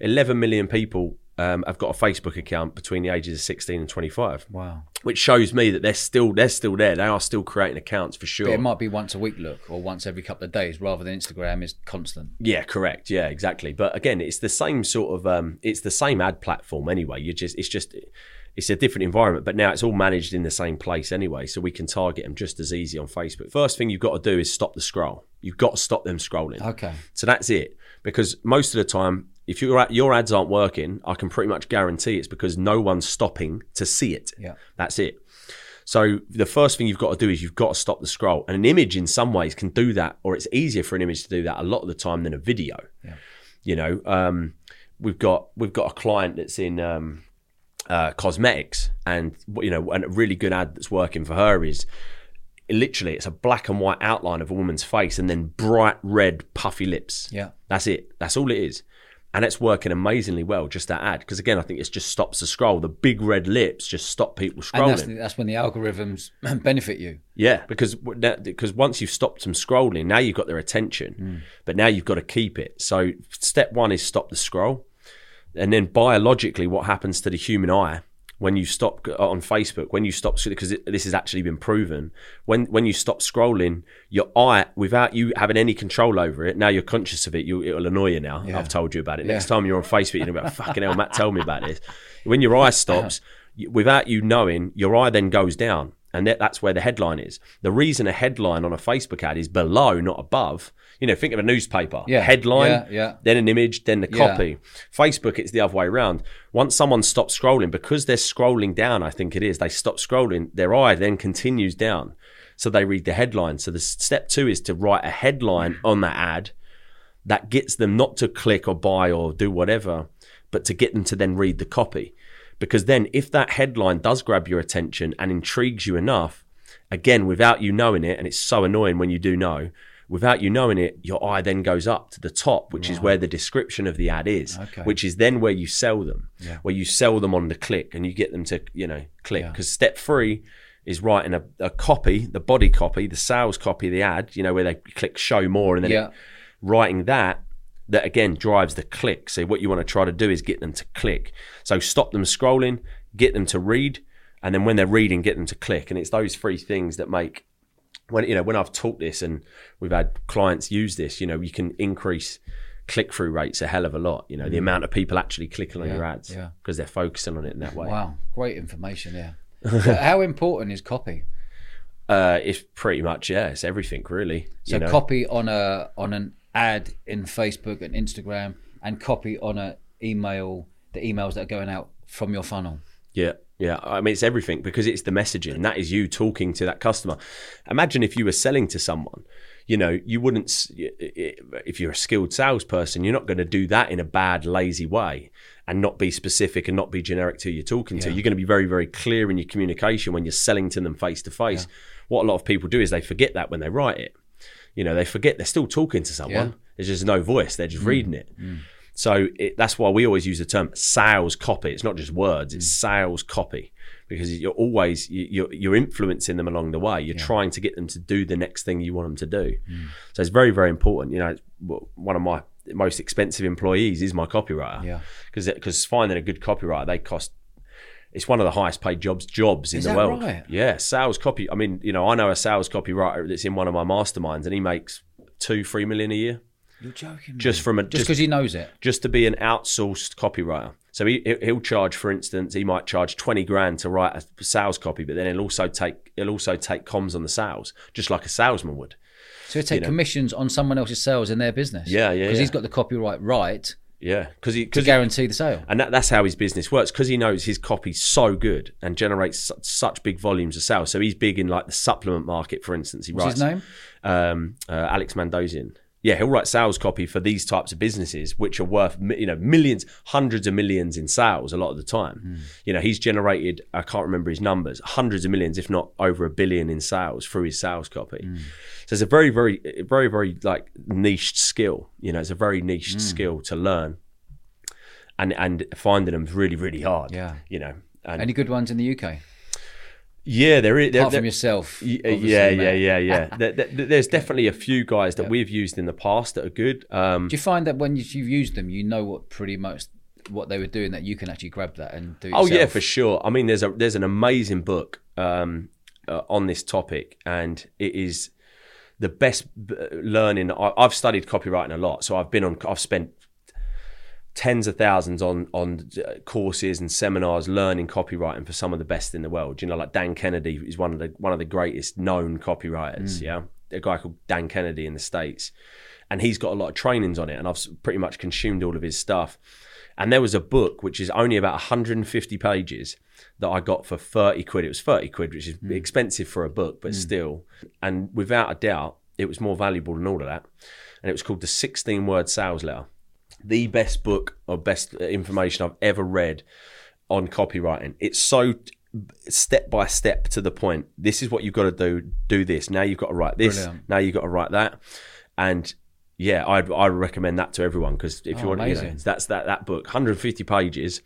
11 million people um, have got a Facebook account between the ages of 16 and 25, wow. which shows me that they're still they're still there. They are still creating accounts for sure. But it might be once a week look or once every couple of days rather than Instagram is constant. Yeah, correct. Yeah, exactly. But again, it's the same sort of um, it's the same ad platform anyway. You just it's just it's a different environment, but now it's all managed in the same place anyway, so we can target them just as easy on Facebook. First thing you've got to do is stop the scroll. You've got to stop them scrolling. Okay. So that's it. Because most of the time, if your your ads aren't working, I can pretty much guarantee it's because no one's stopping to see it. Yeah. That's it. So the first thing you've got to do is you've got to stop the scroll. And an image in some ways can do that, or it's easier for an image to do that a lot of the time than a video. Yeah. You know, um, we've got we've got a client that's in um, uh, cosmetics, and you know, and a really good ad that's working for her is literally it's a black and white outline of a woman's face, and then bright red puffy lips. Yeah. That's it. That's all it is. And it's working amazingly well, just that ad. Because again, I think it just stops the scroll. The big red lips just stop people And scrolling. that's, that's when the algorithms benefit you. Yeah, because because once you've stopped them scrolling, now you've got their attention, mm. but now you've got to keep it. So step one is stop the scroll, and then biologically, what happens to the human eye when you stop uh, on Facebook? When you stop because this has actually been proven. When when you stop scrolling, your eye, without you having any control over it, now you're conscious of it. You, it'll annoy you now. Yeah. I've told you about it. Yeah. Next time you're on Facebook, you're about fucking hell, Mat. Tell me about this. When your eye stops, without you knowing, your eye then goes down. And that, that's where the headline is. The reason a headline on a Facebook ad is below, not above. You know, think of a newspaper. Yeah. Headline, Yeah, yeah. then an image, then the copy. Facebook, it's the other way around. Once someone stops scrolling, because they're scrolling down, I think it is, they stop scrolling, their eye then continues down. So they read the headline. So the step two is to write a headline on that ad that gets them not to click or buy or do whatever, but to get them to then read the copy. Because then, if that headline does grab your attention and intrigues you enough, again, without you knowing it, and it's so annoying when you do know, without you knowing it, your eye then goes up to the top, which is where the description of the ad is, Okay. which is then where you sell them, Yeah. where you sell them on the click and you get them to, you know, click. Yeah. Because step three is writing a, a copy, the body copy, the sales copy of the ad, you know, where they click show more and then Yeah. it, writing that that again drives the click so what you want to try to do is get them to click so stop them scrolling get them to read and then when they're reading get them to click and it's those three things that make when you know when i've taught this and we've had clients use this you know you can increase click-through rates a hell of a lot you know the amount of people actually clicking on Mm. Yeah, your ads yeah. because they're focusing on it in that way Wow. Great information. Yeah. How important is copy? uh, it's pretty much yeah it's everything really So you know copy on a on an ad in Facebook and Instagram, and copy on a email the emails that are going out from your funnel. Yeah, yeah. I mean, it's everything because it's the messaging. That is you talking to that customer. Imagine if you were selling to someone. You know, you wouldn't. If you're a skilled salesperson, you're not going to do that in a bad, lazy way and not be specific and not be generic to who you're talking to. You're going to be very, very clear in your communication when you're selling to them face to face. What a lot of people do is they forget that when they write it. You know, they forget they're still talking to someone. Yeah. There's just no voice. They're just mm. reading it. Mm. So it, that's why we always use the term sales copy. It's not just words; it's mm. sales copy because you're always you- you're, you're influencing them along the way. You're trying to get them to do the next thing you want them to do. Mm. So it's very very important. You know, one of my most expensive employees is my copywriter. Yeah. because because finding a good copywriter they cost. It's one of the highest paid jobs jobs in Is the world. right? Yeah, sales copy. I mean, you know, I know a sales copywriter that's in one of my masterminds, and he makes two, three million a year You're joking. just from a just because he knows it. just to be an outsourced copywriter. So he he'll charge, for instance, he might charge twenty grand to write a sales copy, but then he'll also take he'll also take comms on the sales, just like a salesman would. So he take commissions on someone else's sales in their business. Yeah, yeah, Because yeah. he's got the copyright right Yeah, because he to because guarantee the sale. and that, that's how his business works because he knows his copy's so good and generates su- such big volumes of sales. So he's big in like the supplement market, for instance. He What's writes his name? um, uh, Alex Mandossian. Yeah, he'll write sales copy for these types of businesses, which are worth you know millions, hundreds of millions in sales a lot of the time. Hmm. You know, he's generated I can't remember his numbers, hundreds of millions, if not over a billion in sales through his sales copy. Hmm. So it's a very, very, very, very like niched skill. You know, it's a very niched Hmm. skill to learn, and and finding them is really, really hard. Yeah. you know, and Any good ones in the UK? Yeah, there is. There, Apart there- from yourself. Y- obviously, yeah, yeah, yeah, yeah. there, there- there's definitely a few guys that we've used in the past that are good. Um, Do you find that when you- you've used them, you know what pretty much what they were doing, that you can actually grab that and do? It oh yeah, for sure. I mean, there's a there's an amazing book um, uh, on this topic, and it is the best learning. I, I've studied copywriting a lot, so I've been on. I've spent tens of thousands on on uh, courses and seminars learning copywriting for some of the best in the world. You know, like Dan Kennedy is one of the one of the greatest known copywriters. Mm. Yeah, a guy called Dan Kennedy in the states, and he's got a lot of trainings on it, and I've pretty much consumed all of his stuff. And there was a book which is only about 150 pages that I got for 30 quid. It was 30 quid, which is mm. expensive for a book, but mm. still. And without a doubt, it was more valuable than all of that. And it was called the 16 word sales letter the best book or best information I've ever read on copywriting. It's so step by step to the point. This is what you've got to do. Do this. Now you've got to write this. Brilliant. Now you've got to write that. And yeah, I'd I recommend that to everyone because if you Oh, want, you know, that's that that book, 150 pages.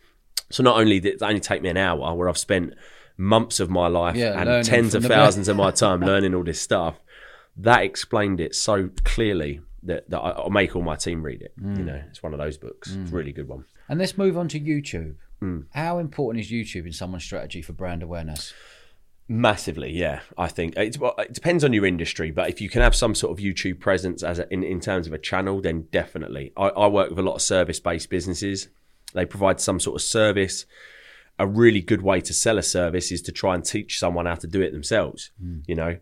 So not only did it only take me an hour, where I've spent months of my life Yeah, and tens of thousands of my time learning all this stuff, that explained it so clearly that, that I, I'll make all my team read it. Mm. You know, it's one of those books. It's a really good one. And let's move on to YouTube. Hmm. How important is YouTube in someone's strategy for brand awareness? Massively, yeah. I think it's, well, it depends on your industry, but if you can have some sort of YouTube presence as a, in in terms of a channel, then definitely. I, I work with a lot of service based businesses. They provide some sort of service. A really good way to sell a service is to try and teach someone how to do it themselves. You know,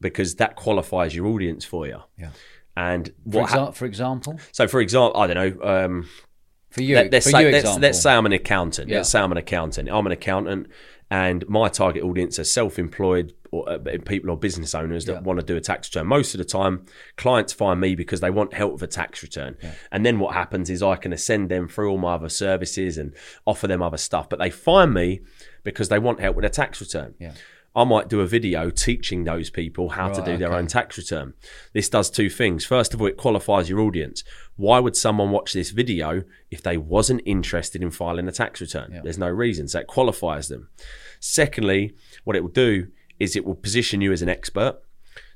because that qualifies your audience for you. Yeah. And For, what? hap- exa- for example, so, for example, I don't know. Um, for you, Let, us for say, you let's, let's say I'm an accountant. Yeah. Let's say I'm an accountant. I'm an accountant, and my target audience are self-employed or uh, people or business owners that Yeah. want to do a tax return. Most of the time, clients find me because they want help with a tax return. And then what happens is I can ascend them through all my other services and offer them other stuff. But they find me because they want help with a tax return. Yeah. I might do a video teaching those people how to do their okay. own tax return. This does two things. First of all, it qualifies your audience. Why would someone watch this video if they wasn't interested in filing a tax return? There's no reason. So it qualifies them. Secondly, what it will do is it will position you as an expert.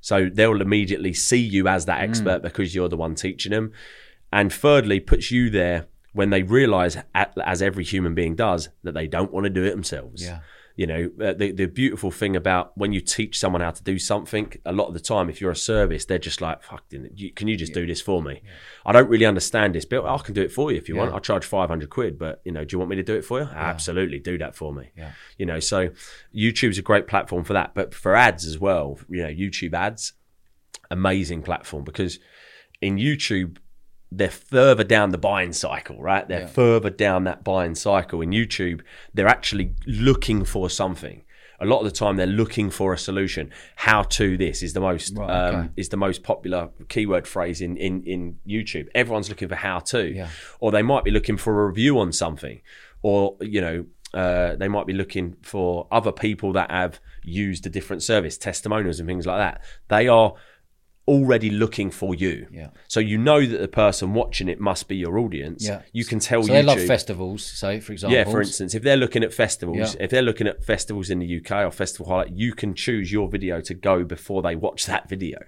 So they'll immediately see you as Mm. that expert because you're the one teaching them. And thirdly, puts you there when they realize, as every human being does, that they don't want to do it themselves. Yeah. You know, uh, the, the beautiful thing about when you teach someone how to do something, a lot of the time, if you're a service, they're just like, fuck, you- can you just do this for me? I don't really understand this, but I can do it for you if you want. Yeah. I charge 500 quid, but, you know, do you want me to do it for you? Absolutely, do that for me. Yeah. You know, so YouTube's a great platform for that. But for ads as well, you know, YouTube ads, amazing platform because in YouTube, they're further down the buying cycle, right? They're Yeah. further down that buying cycle. In YouTube, they're actually looking for something. A lot of the time, they're looking for a solution. How to this is the most Right, um, okay. is the most popular keyword phrase in, in in YouTube. Everyone's looking for how to, Yeah. or they might be looking for a review on something, or you know. Uh, they might be looking for other people that have used a different service, testimonials and things like that. They are already looking for you. Yeah. So you know that the person watching it must be your audience. Yeah. You can tell So YouTube. they love festivals, say for example. Yeah, for instance, if they're looking at festivals, Yeah. if they're looking at festivals in the UK or festival highlight, you can choose your video to go before they watch that video.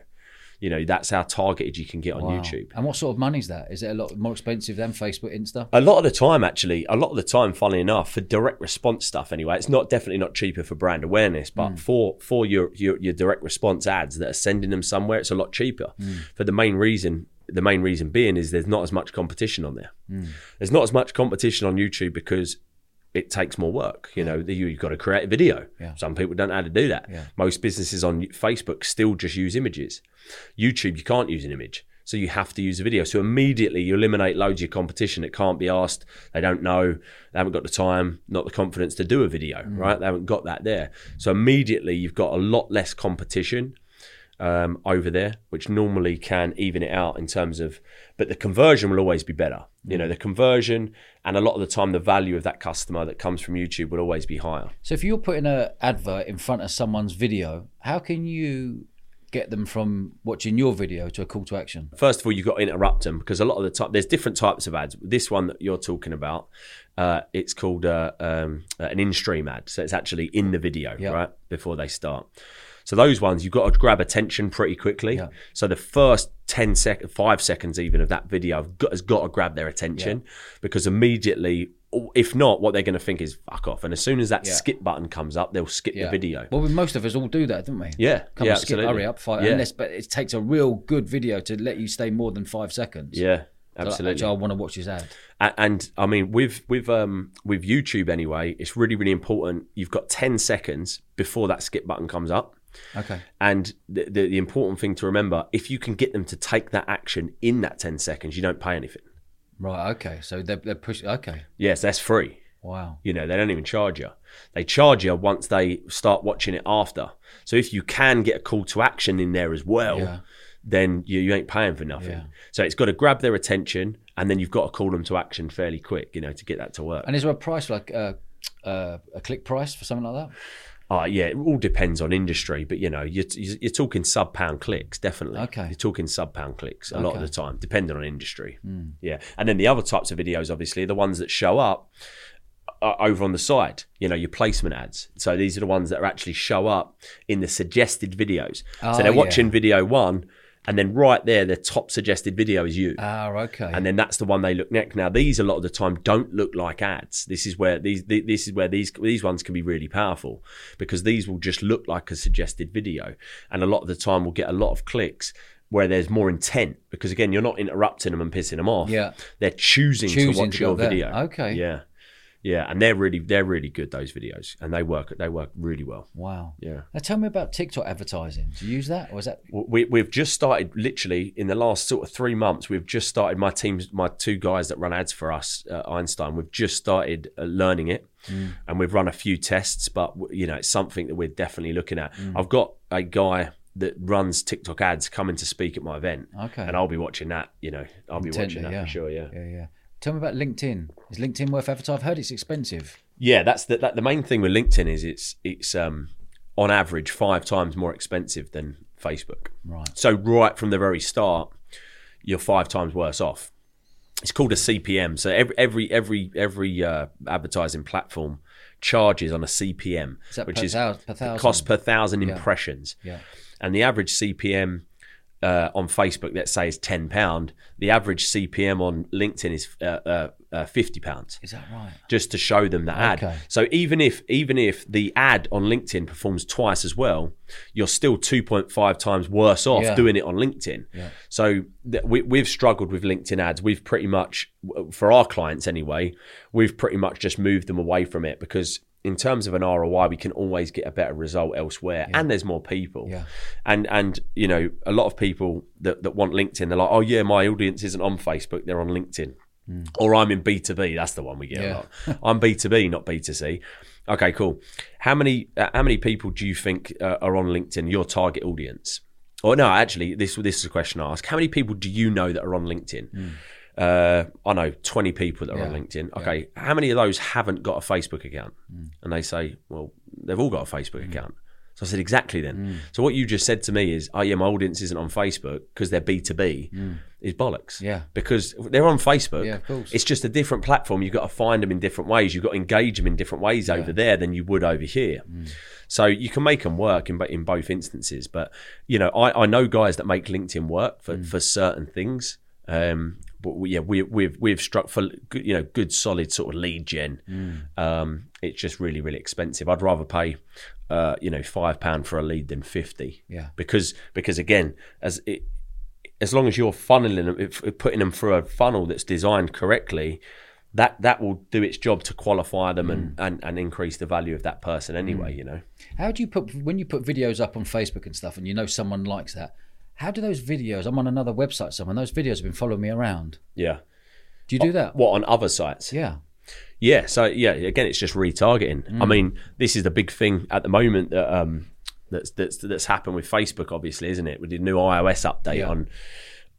You know, that's how targeted you can get on Wow. YouTube. And what sort of money is that? Is it a lot more expensive than Facebook, Insta? A lot of the time, actually, a lot of the time, funnily enough, for direct response stuff anyway, it's not definitely not cheaper for brand awareness, but Mm. for for your, your your direct response ads that are sending them somewhere, it's a lot cheaper. Mm. For the main reason, the main reason being is there's not as much competition on there. Mm. There's not as much competition on YouTube because it takes more work. You know, you, you've got to create a video. Yeah. Some people don't know how to do that. Yeah. Most businesses on Facebook still just use images. YouTube, you can't use an image. So you have to use a video. So immediately you eliminate loads of your competition. It can't be asked. They don't know. They haven't got the time, not the confidence to do a video, Mm. right? They haven't got that there. So immediately you've got a lot less competition um, over there, which normally can even it out in terms of, but the conversion will always be better. You know, the conversion and a lot of the time the value of that customer that comes from YouTube will always be higher. So if you're putting an advert in front of someone's video, how can you get them from watching your video to a call to action? First of all, you've got to interrupt them because a lot of the time there's different types of ads. This one that you're talking about, uh, it's called uh, um, an in-stream ad, so it's actually in the video Yeah. right before they start. So those ones you've got to grab attention pretty quickly. Yeah. So the first 10 seconds, five seconds even of that video got, has got to grab their attention because immediately, if not, what they're going to think is fuck off. And as soon as that Yeah. skip button comes up, they'll skip the video. Well, we- most of us all do that, don't we? Yeah, Come yeah, on, skip, absolutely. hurry up, fight. Yeah. Unless, but it takes a real good video to let you stay more than five seconds. yeah, So, absolutely. Actually, I want to watch this ad. A- and I mean with with um with YouTube anyway, it's really really important. You've got ten seconds before that skip button comes up, Okay. and the, the the important thing to remember: if you can get them to take that action in that ten seconds, you don't pay anything. Right. Okay. So they're, they're pushing. Okay. Yes, that's free. Wow. You know, they don't even charge you. They charge you once they start watching it after. So if you can get a call to action in there as well, Yeah. then you, you ain't paying for nothing. Yeah. So it's got to grab their attention, and then you've got to call them to action fairly quick. You know, to get that to work. And is there a price like uh, uh, a click price for something like that? Uh, yeah, it all depends on industry, but you know, you're, you're talking sub pound clicks, definitely. Okay. You're talking sub pound clicks a lot of the time, depending on industry. Yeah. And then the other types of videos, obviously, are the ones that show up uh, over on the side, you know, your placement ads. So these are the ones that are actually show up in the suggested videos. Oh, so they're yeah. watching video one, and then right there, the top suggested video is you Ah, okay. and then that's the one they look next. Now these a lot of the time don't look like ads. This is where these this is where these these ones can be really powerful because these will just look like a suggested video, and a lot of the time will get a lot of clicks where there's more intent because again you're not interrupting them and pissing them off. Yeah. they're choosing, to watch to your there. video. Okay. yeah, yeah, and they're really they're really good those videos, and they work they work really well. wow. Yeah. Now tell me about TikTok advertising. Do you use that, or is that? we, we've just started literally in the last sort of three months we've just started my team's my two guys that run ads for us uh, einstein we've just started uh, learning it and we've run a few tests but you know it's something that we're definitely looking at i've got a guy that runs tiktok ads coming to speak at my event Okay. and i'll be watching that you know i'll be Intently, watching that yeah. for sure yeah Yeah, yeah. Tell me about LinkedIn. Is LinkedIn worth advertising? I've heard it's expensive. Yeah, that's the that, the main thing with LinkedIn is it's it's um on average five times more expensive than Facebook. Right. So right from the very start, you're five times worse off. It's called a CPM. So every every every every uh, advertising platform charges on a CPM, Is which per is thou- per thousand? cost per thousand impressions. Yeah. And the average CPM uh, on Facebook, let's say, is ten pound. The average CPM on LinkedIn is uh, uh, uh, fifty pounds Is that right? just to show them the ad. Okay. So even if even if the ad on LinkedIn performs twice as well, you're still 2.5 times worse off Yeah. doing it on LinkedIn. Yeah. So th- we, we've struggled with LinkedIn ads. We've pretty much, for our clients anyway, we've pretty much just moved them away from it because. In terms of an ROI, we can always get a better result elsewhere, and there's more people. Yeah. And and you know, a lot of people that, that want LinkedIn, they're like, oh yeah, my audience isn't on Facebook, they're on LinkedIn. Or I'm in B2B. That's the one we get Yeah. a lot. I'm B2B, not B2C. Okay, cool. How many uh, how many people do you think uh, are on LinkedIn? Your target audience? Or no, actually, this this is a question I ask. How many people do you know that are on LinkedIn? Uh, I know 20 people that are on LinkedIn. Okay, how many of those haven't got a Facebook account? And they say, well, they've all got a Facebook mm. account. So I said, exactly then. Mm. So what you just said to me is, oh yeah, my audience isn't on Facebook because they're B2B mm. is bollocks. Yeah. Because they're on Facebook. Yeah, of course. It's just a different platform. You've got to find them in different ways. You've got to engage them in different ways over there than you would over here. So you can make them work in, in both instances. But, you know, I, I know guys that make LinkedIn work for, for certain things. Um, but we, yeah, we, we've we've struck for good, you know good solid sort of lead gen. Um, it's just really really expensive. I'd rather pay, uh, you know, five pound for a lead than fifty. Yeah. because because again, as it, as long as you're funneling them, if, putting them through a funnel that's designed correctly, that that will do its job to qualify them and, and, and increase the value of that person anyway. You know. How do you put when you put videos up on Facebook and stuff, and you know someone likes that? How do those videos? I'm on another website. Someone those videos have been following me around. Yeah. Do you do that? What on other sites? Yeah. Yeah, so yeah, again, it's just retargeting. I mean, this is the big thing at the moment that um, that's that's that's happened with Facebook, obviously, isn't it? With the new iOS update Yeah. on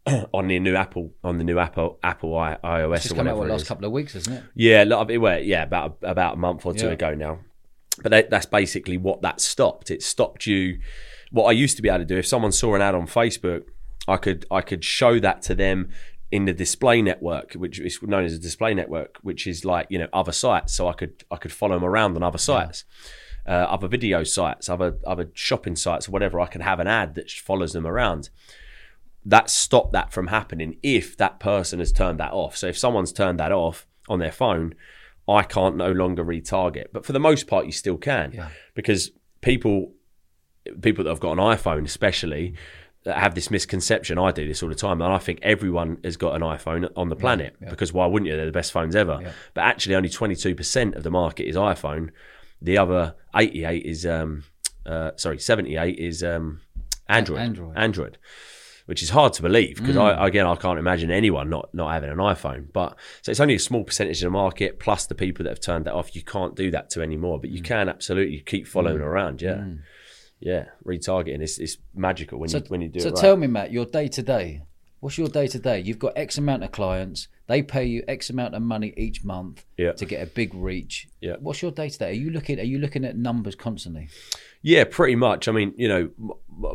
on the new Apple on the new Apple Apple I, iOS Just or come out what, last couple of weeks, isn't it? Yeah, a lot of it. Well, yeah, about about a month or two Yeah. ago now. But that, that's basically what that stopped. It stopped you. What I used to be able to do, if someone saw an ad on Facebook, I could I could show that to them in the display network, which is known as a display network, which is like you know other sites. So I could I could follow them around on other sites. Uh, other video sites, other other shopping sites, whatever, I can have an ad that follows them around that stopped that from happening if that person has turned that off. So if someone's turned that off on their phone, I can't no longer retarget. But for the most part, you still can Yeah. because people people that have got an iPhone, especially. That have this misconception. I do this all the time, and I think everyone has got an iPhone on the planet because why wouldn't you? They're the best phones ever. But actually, only twenty two percent of the market is iPhone. The other eighty eight is um, uh, sorry, seventy eight is um, Android. Android. Android which is hard to believe because I again I can't imagine anyone not not having an iPhone. But so it's only a small percentage of the market plus the people that have turned that off. You can't do that to anymore, but you can absolutely keep following them around. Yeah, yeah. Retargeting is is magical when you when you do So it right. tell me, Mat, your day to day. What's your day to day? You've got X amount of clients. They pay you X amount of money each month Yeah. to get a big reach. Yeah. What's your day to day? Are you looking? Are you looking at numbers constantly? Yeah, pretty much. I mean, you know,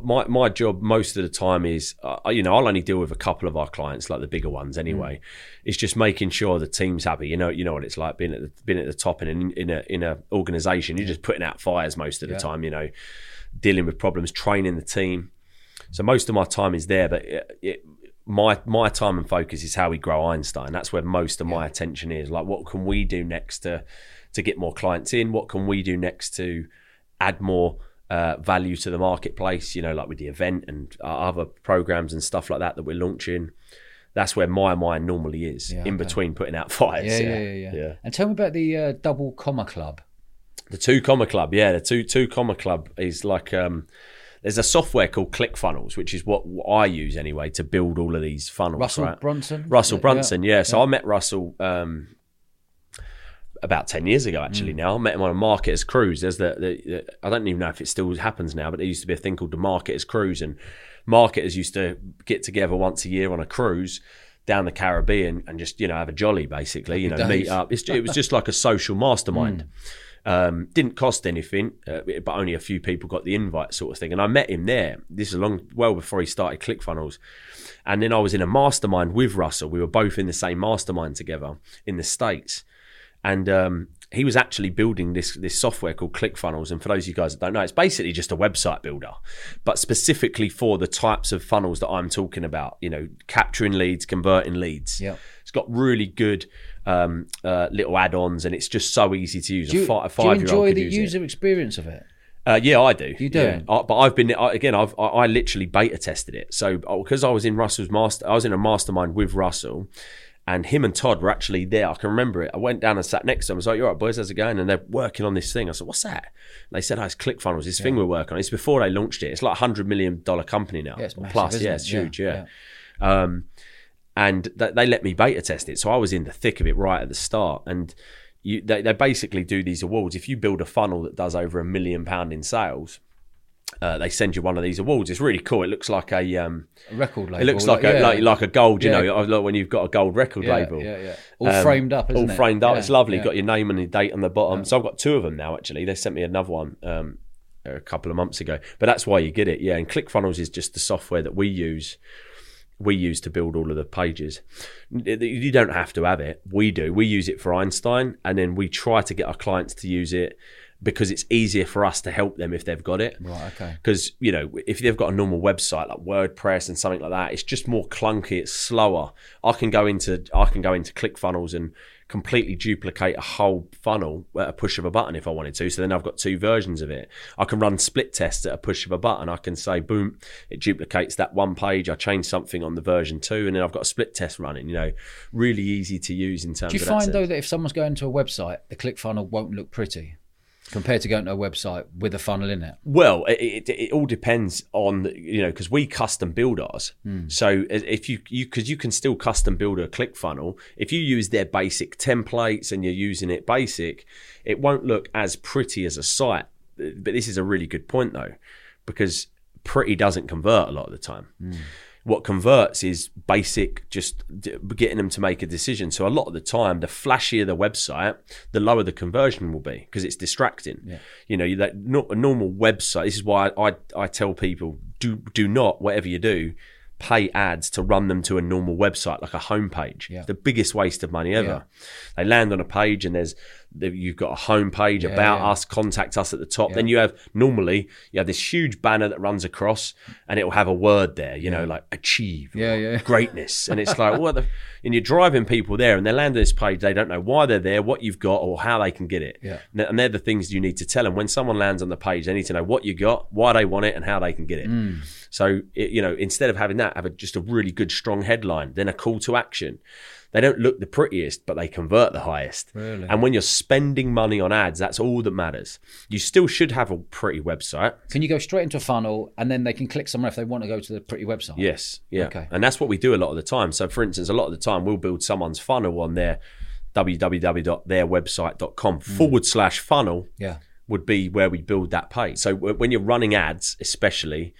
my my job most of the time is, uh, you know, I'll only deal with a couple of our clients, like the bigger ones anyway. It's just making sure the team's happy. You know, you know what it's like being at the being at the top in an, in a in a organization. You're just putting out fires most of the time. You know, dealing with problems, training the team. So most of my time is there, but it, it, my my time and focus is how we grow Einstein. That's where most of my attention is. Like, what can we do next to to get more clients in? What can we do next to add more uh, value to the marketplace? You know, like with the event and other programs and stuff like that that we're launching. That's where my mind normally is, Yeah, in okay. between putting out fires. Yeah, yeah, yeah, yeah. And tell me about the uh, double comma club. The two comma club, yeah, the two two comma club is like um, there's a software called ClickFunnels, which is what I use anyway to build all of these funnels. Russell right? Brunson. Russell Yeah, Brunson, yeah. So I met Russell um, about ten years ago, actually. Mm. Now I met him on a marketers cruise. There's the, the, the I don't even know if it still happens now, but there used to be a thing called the marketers cruise, and marketers used to get together once a year on a cruise down the Caribbean and just you know have a jolly, basically. You know, meet up. It's, it was just like a social mastermind. Um, didn't cost anything, uh, but only a few people got the invite, sort of thing. And I met him there. This is long, well before he started ClickFunnels. And then I was in a mastermind with Russell. We were both in the same mastermind together in the States. And um, he was actually building this this software called ClickFunnels. And for those of you guys that don't know, it's basically just a website builder, but specifically for the types of funnels that I'm talking about. You know, capturing leads, converting leads. Yeah. Got really good um, uh, little add-ons, and it's just so easy to use. Do you, a, fi- a do you enjoy the use it. user experience of it? Uh, yeah, I do. You do? Yeah. I, but I've been I, again. I've I, I literally beta tested it. So because I was in Russell's master, I was in a mastermind with Russell, and him and Todd were actually there. I can remember it. I went down and sat next to them. I was like, "You all right, boys? How's it going?" And they're working on this thing. I said, "What's that?" And they said, "Oh, it's ClickFunnels. This thing we're working on. It's before they launched it. It's like a hundred million dollar company now. Yeah, massive, plus. Yeah, it? it's Yeah, huge. Yeah." Um, and th- they let me beta test it. So I was in the thick of it right at the start. And you, they, they basically do these awards. If you build a funnel that does over a million pound in sales, uh, they send you one of these awards. It's really cool. It looks like a um, A record label. it looks like a yeah. like, like a gold. You Yeah. know, like when you've got a gold record yeah, label. Yeah, yeah. All Um, framed up, isn't all it? framed up. It's lovely. Got your name and your date on the bottom. So I've got two of them now. Actually, they sent me another one um, a couple of months ago. But that's why you get it, yeah. And ClickFunnels is just the software that we use. We use to build all of the pages. You don't have to have it. We do. We use it for Einstein, and then we try to get our clients to use it because it's easier for us to help them if they've got it. Right. Okay. Because you know, if they've got a normal website like WordPress and something like that, it's just more clunky. It's slower. I can go into I can go into ClickFunnels and completely duplicate a whole funnel at a push of a button if I wanted to. So then I've got two versions of it. I can run split tests at a push of a button. I can say, boom, it duplicates that one page. I change something on the version two, and then I've got a split test running. You know, really easy to use in terms. Of. Do you find though that if someone's going to a website, the click funnel won't look pretty compared to going to a website with a funnel in it? Well, it, it, it all depends on you know because we custom build ours. Hmm. So if you you because you can still custom build a click funnel if you use their basic templates and you're using it basic, it won't look as pretty as a site. But this is a really good point though, because pretty doesn't convert a lot of the time. Hmm. What converts is basic, just getting them to make a decision. So a lot of the time, the flashier the website, the lower the conversion will be because it's distracting. Yeah. You know, that not a normal website. This is why I, I I tell people do do not whatever you do, pay ads to run them to a normal website like a homepage. Yeah. The biggest waste of money ever. Yeah. They land on a page and there's you've got a homepage Yeah, about yeah. us, contact us at the top. Yeah. Then you have normally you have this huge banner that runs across and it will have a word there, you know, like achieve, Yeah, yeah. greatness, and it's like what the and you're driving people there and they land on this page, they don't know why they're there, what you've got, or how they can get it. Yeah. And and they're the things you need to tell them. When someone lands on the page, they need to know what you got, why they want it, and how they can get it. Mm. So, it, you know, instead of having that, have a, just a really good, strong headline, then a call to action. They don't look the prettiest, but they convert the highest. Really? And when you're spending money on ads, that's all that matters. You still should have a pretty website. Can you go straight into a funnel and then they can click somewhere if they want to go to the pretty website? Yes, yeah. Okay. And that's what we do a lot of the time. So, for instance, a lot of the time we'll build someone's funnel on their www.theirwebsite.com hmm. forward slash funnel Yeah. would be where we build that page. So when you're running ads, especially,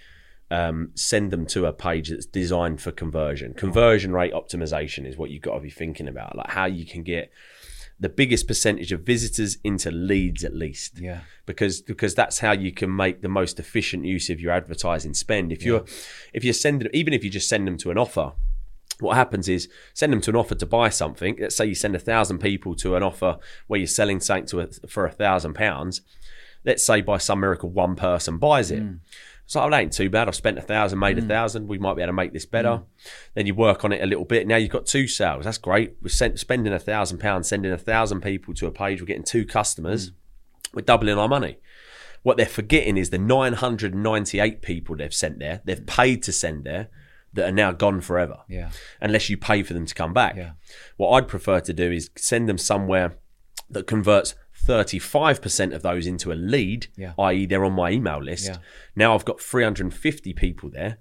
um, send them to a page that's designed for conversion. Conversion rate optimization is what you've got to be thinking about, like how you can get the biggest percentage of visitors into leads at least. Yeah. because because that's how you can make the most efficient use of your advertising spend. If you're if you're sending even if you just send them to an offer what happens is send them to an offer to buy something. Let's say you send a thousand people to an offer where you're selling something to a, for a thousand pounds. Let's say by some miracle one person buys it so oh, that ain't too bad. I've spent a thousand, made a mm. thousand. We might be able to make this better. Mm. Then you work on it a little bit. Now you've got two sales. That's great. We're sent, spending a thousand pounds, sending a thousand people to a page. We're getting two customers. Mm. We're doubling our money. What they're forgetting is the 998 people they've sent there, they've paid to send there, that are now gone forever. Yeah. Unless you pay for them to come back. Yeah. What I'd prefer to do is send them somewhere that converts 35% of those into a lead, Yeah. i.e., they're on my email list. Yeah. Now I've got 350 people there.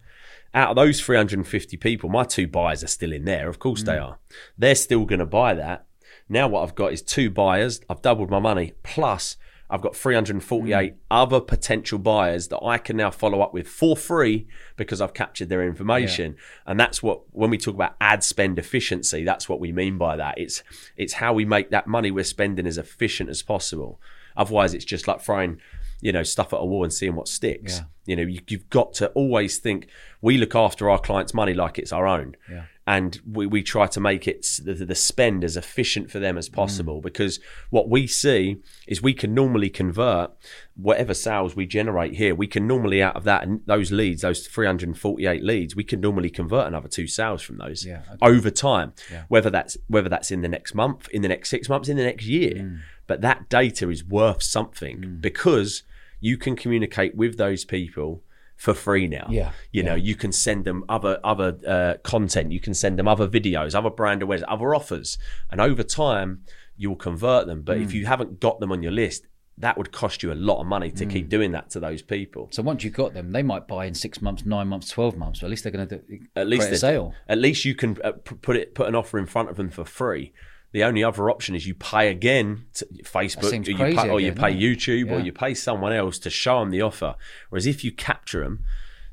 Out of those 350 people, my two buyers are still in there. Of course Mm. they are. They're still going to buy that. Now what I've got is two buyers. I've doubled my money. Plus, I've got 348 Mm. other potential buyers that I can now follow up with for free because I've captured their information. And that's what when we talk about ad spend efficiency, that's what we mean by that. It's it's how we make that money we're spending as efficient as possible. Otherwise, it's just like throwing, you know, stuff at a wall and seeing what sticks. Yeah. You know, you, you've got to always think we look after our clients' money like it's our own Yeah. And we, we try to make it the, the spend as efficient for them as possible because what we see is we can normally convert whatever sales we generate here we can normally out of that and those leads those 348 leads we can normally convert another two sales from those Yeah, okay. over time Yeah. whether that's whether that's in the next month in the next six months in the next year Mm. but that data is worth something because you can communicate with those people for free now Yeah, you know you can send them other other uh, content you can send them other videos other brand awareness other offers and over time you'll convert them but if Mm. you haven't got them on your list that would cost you a lot of money to Mm. keep doing that to those people So once you've got them, they might buy in six months, nine months, twelve months. But at least they're going to do at least a sale. at least you can uh, put it put an offer in front of them for free the only other option is you pay again to Facebook, or you pay, or you again, pay? YouTube, or you pay someone else to show them the offer. Whereas if you capture them,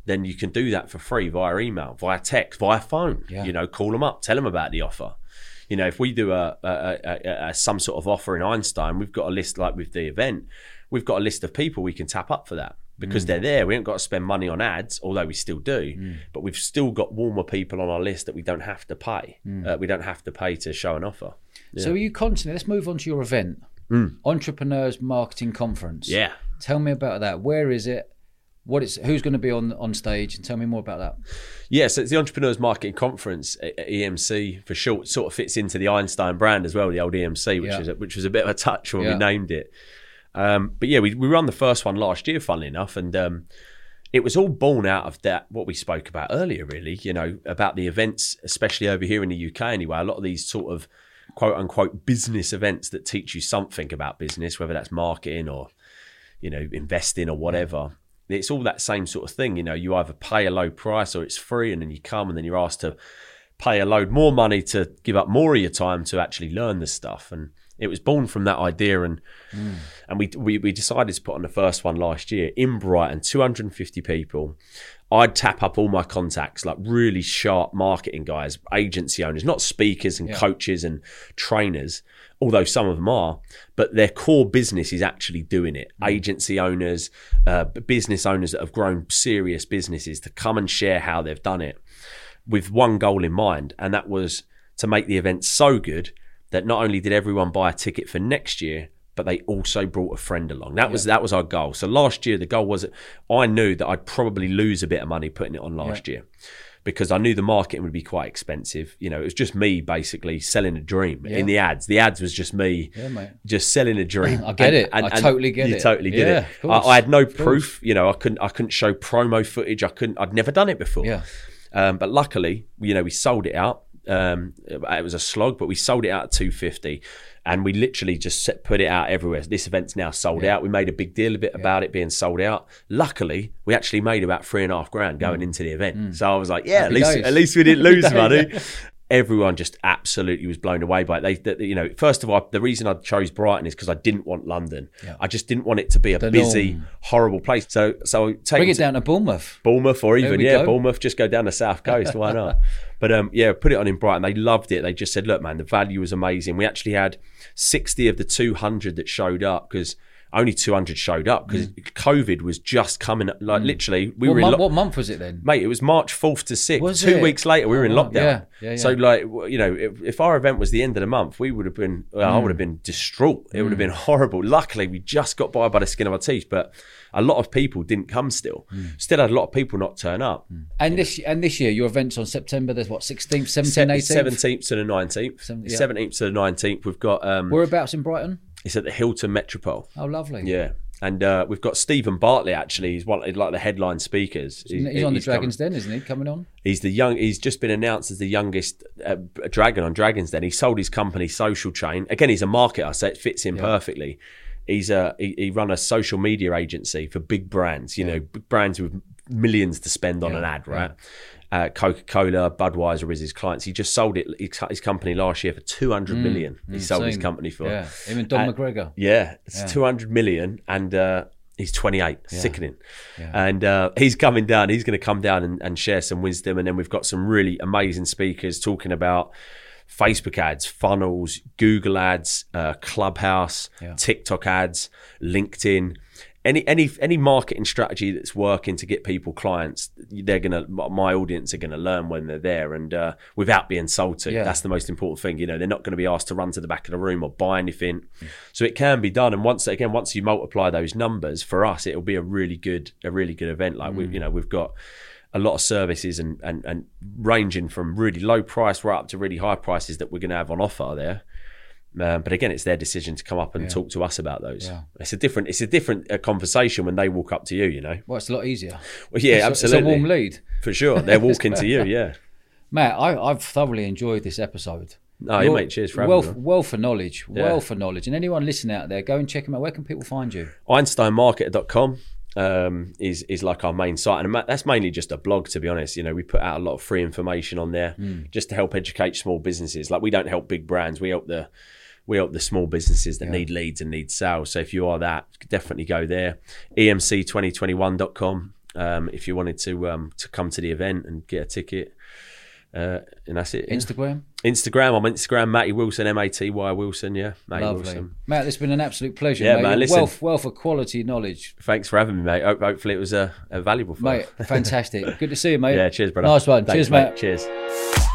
then you can do that for free via email, via text, via phone. Yeah. You know, call them up, tell them about the offer. You know, if we do a, a, a, a, some sort of offer in Einstein, we've got a list like with the event. We've got a list of people we can tap up for that. because mm. they're there. We haven't got to spend money on ads, although we still do. Mm. But we've still got warmer people on our list that we don't have to pay. Mm. Uh, we don't have to pay to show an offer. So are you constantly? Let's move on to your event, Entrepreneurs Marketing Conference. Mm. Yeah. Tell me about that. Where is it? What is? Who's going to be on on stage? And tell me more about that. Yeah, so it's the Entrepreneurs Marketing Conference, EMC for short. Sort of fits into the Einstein brand as well, the old EMC, which Yeah. is a, which was a bit of a touch when Yeah. we named it. Um, but yeah, we we run the first one last year, funnily enough, and um, it was all born out of that what we spoke about earlier. Really, you know, about the events, especially over here in the UK. Anyway, a lot of these sort of quote unquote business events that teach you something about business, whether that's marketing or you know investing or whatever. It's all that same sort of thing. You know, you either pay a low price or it's free, and then you come and then you're asked to pay a load more money to give up more of your time to actually learn this stuff. And it was born from that idea, and hmm. and we, we we decided to put on the first one last year in Brighton, 250 people. I'd tap up all my contacts, like really sharp marketing guys, agency owners, not speakers and Yeah. coaches and trainers, although some of them are, but their core business is actually doing it. Agency owners, uh, business owners that have grown serious businesses to come and share how they've done it with one goal in mind, and that was to make the event so good that not only did everyone buy a ticket for next year, but they also brought a friend along. That was that was our goal. So last year the goal was I knew that I'd probably lose a bit of money putting it on last year. Because I knew the marketing would be quite expensive. You know, it was just me basically selling a dream Yeah. in the ads. The ads was just me Yeah, just selling a dream. I get it. And, I totally get you it. You totally get Yeah, it. I, I had no proof. You know, I couldn't. I couldn't show promo footage. I couldn't. I'd never done it before. Yeah. Um, but luckily, you know, we sold it out. Um, it was a slog, but we sold it out at 250 and we literally just set, put it out everywhere. This event's now sold Yeah. out. We made a big deal of it about it being sold out. Luckily, we actually made about three and a half grand going into the event. So I was like, yeah, at Mm. Least, days. at least we didn't lose days, money. yeah. Everyone just absolutely was blown away by it. They, they you know, first of all, the reason I chose Brighton is because I didn't want London. Yeah. I just didn't want it to be a The busy, norm. horrible place. So, so take Bring it down to Bournemouth. Bournemouth or even yeah, go. Bournemouth. Just go down the south coast. Why not? But um, yeah, put it on in Brighton. They loved it. They just said, "Look, man, the value was amazing." We actually had sixty of the two hundred that showed up because only two hundred showed up because COVID was just coming. Like literally, we Mm. What, were in month, lo- what month was it then? Mate, it was March 4th to 6th. Was Two it? weeks later, we were in Oh, lockdown. Yeah, yeah, yeah. So, like, you know, if, if our event was the end of the month, we would have been, well, I Mm. would have been distraught. It would have been horrible. Luckily, we just got by by the skin of our teeth, but a lot of people didn't come still. Mm. Still had a lot of people not turn up. And this and this year, your event's on September. There's what 16th, 17th, 18th. 17th to the 19th. Seven- yeah. 17th to the 19th. We've got, um, Whereabouts in Brighton? It's at the Hilton Metropole. Oh, lovely. Yeah. And uh, we've got Steven Bartlett, actually. He's one of like the headline speakers. He's, He- on the he's Dragons Den, isn't he? Coming on. He's the young. He's just been announced as the youngest uh, dragon on Dragons. Den he sold his company Social Chain. Again, he's a marketer, so it fits him perfectly. He's a he, he run a social media agency for big brands. You know, big brands with millions to spend on Yeah, an ad, right? Uh, Coca Cola, Budweiser is his clients. He just sold it his, his company last year for two hundred million. He sold his company for. Yeah. Him and Dom Uh, McGregor. Yeah, it's Yeah. 200 million and uh, he's 28, sickening. And uh, he's coming down, he's going to come down and, and share some wisdom. And then we've got some really amazing speakers talking about Facebook ads, funnels, Google ads, uh, Clubhouse, Yeah. TikTok ads, LinkedIn. Any any any marketing strategy that's working to get people clients, they're gonna my audience are gonna learn when they're there, and uh, without being sold to. Yeah. That's the most important thing. You know, they're not going to be asked to run to the back of the room or buy anything. So it can be done. And once again, once you multiply those numbers, for us, it'll be a really good, a really good event. Like we, you know, we've got a lot of services and and and ranging from really low price right up to really high prices that we're going to have on offer there. Um, but again, it's their decision to come up and talk to us about those. Yeah. It's a different, it's a different uh, conversation when they walk up to you. You know, Well, it's a lot easier. well, yeah, It's a- absolutely, It's a warm lead. for sure. They're walking to you. Yeah. Mat, I, I've thoroughly enjoyed this episode. No, you mate. Cheers for having wealth, me. wealth for knowledge. Yeah. Wealth for knowledge. And anyone listening out there, go and check them out. Where can people find you? EinsteinMarketer.com um, is is like our main site, and that's mainly just a blog. To be honest, you know, we put out a lot of free information on there just to help educate small businesses. Like we don't help big brands, we help the we help the small businesses that need leads and need sales. So if you are that, definitely go there. E EMC2021.com um, if you wanted to um, to come to the event and get a ticket. Uh, and that's it. yeah. Instagram. Instagram. I'm Instagram. Maty Wilson. M A T Y Wilson. Yeah, Maty Lovely, Wilson. Mat. It's been an absolute pleasure, Yeah, mate. man, listen. Wealth, wealth of quality knowledge, Thanks for having me, mate. Hope, hopefully it was a, uh, valuable for mate. Fantastic. Good to see you, mate. Yeah, cheers, brother. Nice one. Thanks, Cheers, mate. mate. Cheers.